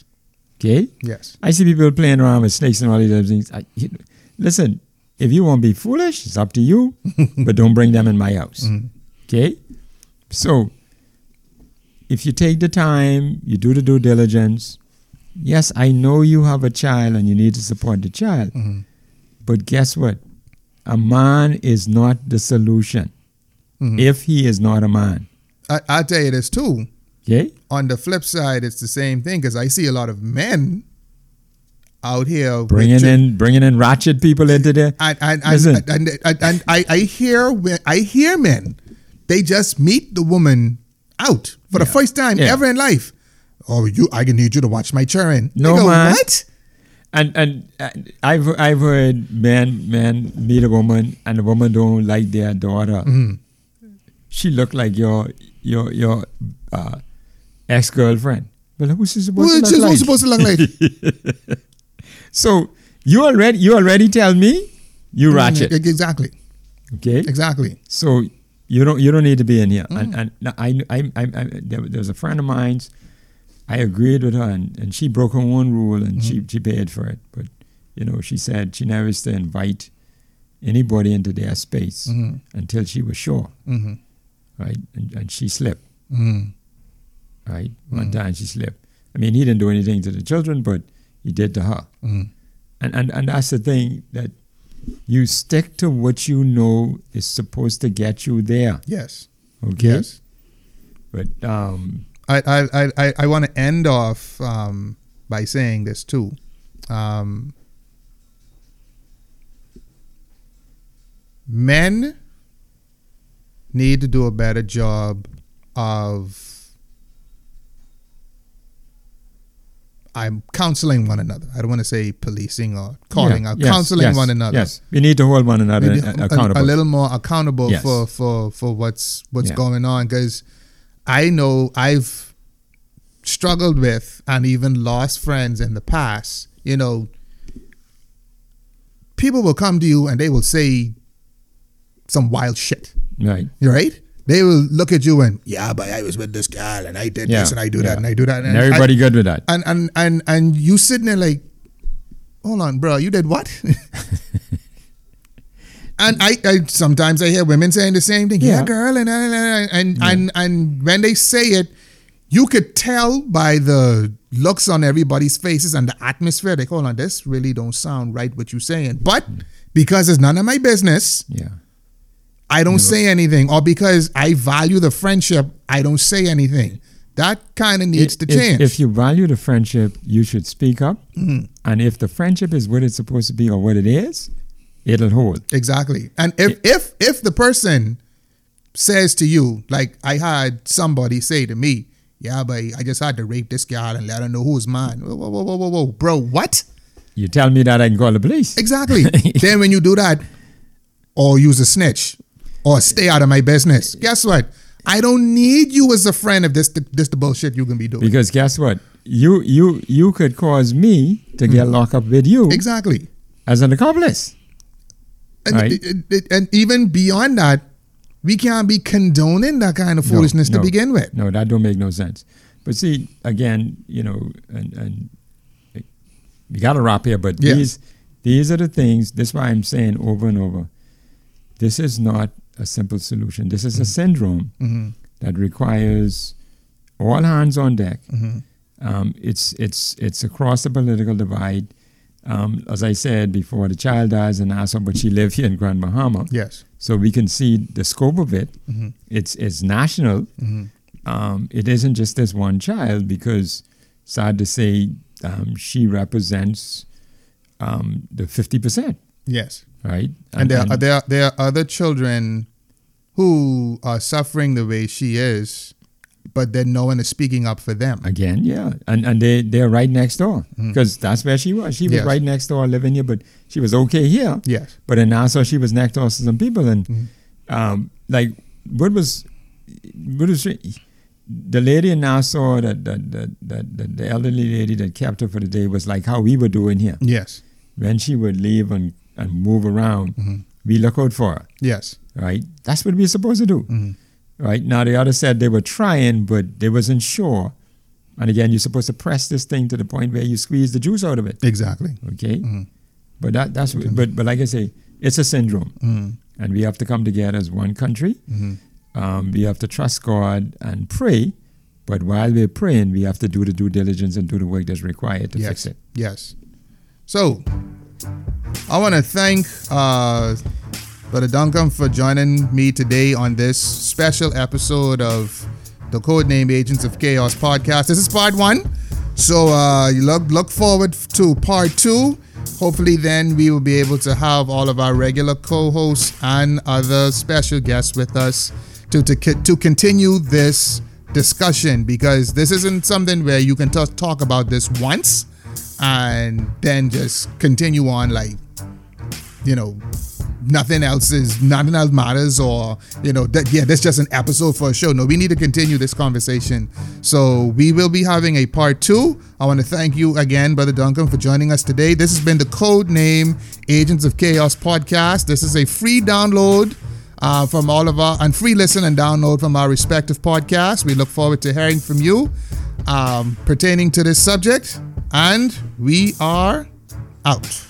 Okay. yes I see people playing around with snakes and all these other things. I, listen, if you want to be foolish, it's up to you, but don't bring them in my house. Okay? So, if you take the time, you do the due diligence. Yes, I know you have a child and you need to support the child, Mhm. but guess what? A man is not the solution Mhm. if he is not a man. I, i'll tell you this too Okay? On the flip side, it's the same thing because I see a lot of men out here Bringing in bringing in ratchet people into there. and and and, and, and, and I, I hear I hear men they just meet the woman out for the first time Yeah. ever in life. Oh, you! I can need you to watch my children. No, go, man. What? And and uh, I've I've heard men men meet a woman and the woman don't like their daughter. Mm-hmm. She look like your your your uh, ex girlfriend. Well, who's she supposed Well, to look like? supposed to look like? so you already you already tell me you ratchet. Exactly. Okay. Exactly. So you don't you don't need to be in here. Mm. And and I I, I, I there, there was a friend of mine's. I agreed with her, and, and she broke her own rule, and she she paid for it. But you know, she said she never used to invite anybody into their space Mhm. until she was sure, Mm-hmm. right? And, and she slipped, Mm-hmm. Right? One time she slipped. I mean, he didn't do anything to the children, but he did to her. Mm-hmm. And, and, and that's the thing that you stick to what you know is supposed to get you there. Yes. Okay. Yes. But um, I I I I, I want to end off um, by saying this too. Um, men need to do a better job of I'm counseling one another. I don't want to say policing or calling Yeah, out, yes, counseling yes, one another. Yes, we need to hold one another Maybe a- a- accountable. A, little more accountable Yes. for for for what's what's Yeah. going on because I know I've struggled with and even lost friends in the past. You know, people will come to you and they will say some wild shit. right. Right? They will look at you and yeah, but I was with this girl and I did Yeah, this and I do yeah. that and I do that And everybody good with that. and and and and you sitting there like, hold on, bro, you did what? and I, I sometimes I hear women saying the same thing. Yeah, Yeah. girl, and and and and, and and when they say it, you could tell by the looks on everybody's faces and the atmosphere. Like, hold on, this really don't sound right what you're saying. But because it's none of my business, Yeah. I don't say anything, or because I value the friendship, I don't say anything. That kind of needs to change. If, you value the friendship, you should speak up. Mm-hmm. And if the friendship is what it's supposed to be or what it is, it'll hold. Exactly. And if if if the person says to you, like I had somebody say to me, yeah, but I just had to rape this girl and let her know who's mine. Whoa, whoa, whoa, whoa, whoa, whoa. bro, what? You tell me that I can call the police. Exactly. then when you do that, or use a snitch, or stay out of my business. Guess what? I don't need you as a friend if this this the bullshit you can be doing. Because guess what? You you you could cause me to get Mm-hmm. locked up with you Exactly. as an accomplice. And, Right. it- it- it- and even beyond that, we can't be condoning that kind of No, foolishness to begin with. No, that don't make no sense. But see, again, you know, and and we got to wrap here. But Yeah. these these are the things. This is why I'm saying over and over. This is not a simple solution. This is a syndrome Mhm. that requires all hands on deck. Mhm. Um, it's it's it's across the political divide. Um, as I said before, the child dies in Nassau, but she lived here in Grand Bahama, Yes. so we can see the scope of it. Mhm. It's it's national. Mhm. Um, it isn't just this one child because, sad to say, um, she represents um, the fifty percent, Yes. right? And, there, are, there, are, there are other children who are suffering the way she is, but then no one is speaking up for them. Again, yeah, and and they they're right next door because that's where she was. She was Yes. right next door, living here, but she was okay here. Yes. But in Nassau, she was next door to some people, and Mm-hmm. um, like what was what was the lady in Nassau that, that that that the elderly lady that kept her for the day was like how we were doing here. Yes. When she would leave and and move around, Mm-hmm. we look out for her. Yes. Right, that's what we're supposed to do. Mhm. Right now, the other said they were trying, but they wasn't sure. And again, you're supposed to press this thing to the point where you squeeze the juice out of it. Exactly. Okay, Mhm. but that that's what- but but like I say, it's a syndrome, Mhm. and we have to come together as one country. Mhm. Um, we have to trust God and pray. But while we're praying, we have to do the due diligence and do the work that's required to yes. fix it. Yes. So, I want to thank uh, Brother Duncombe for joining me today on this special episode of the Codename Agents of Chaos podcast. This is part one. So, uh, you look, look forward to part two. Hopefully, then we will be able to have all of our regular co hosts and other special guests with us to, to, to continue this discussion because this isn't something where you can just talk about this once and then just continue on like you know nothing else is nothing else matters or you know that yeah that's just an episode for a show. No we need to continue this conversation. So we will be having a part two. I want to thank you again brother Duncombe for joining us today. This has been the code name agents of chaos podcast. This is a free download uh, from all of our and free listen and download from our respective podcasts. We look forward to hearing from you um, pertaining to this subject and we are out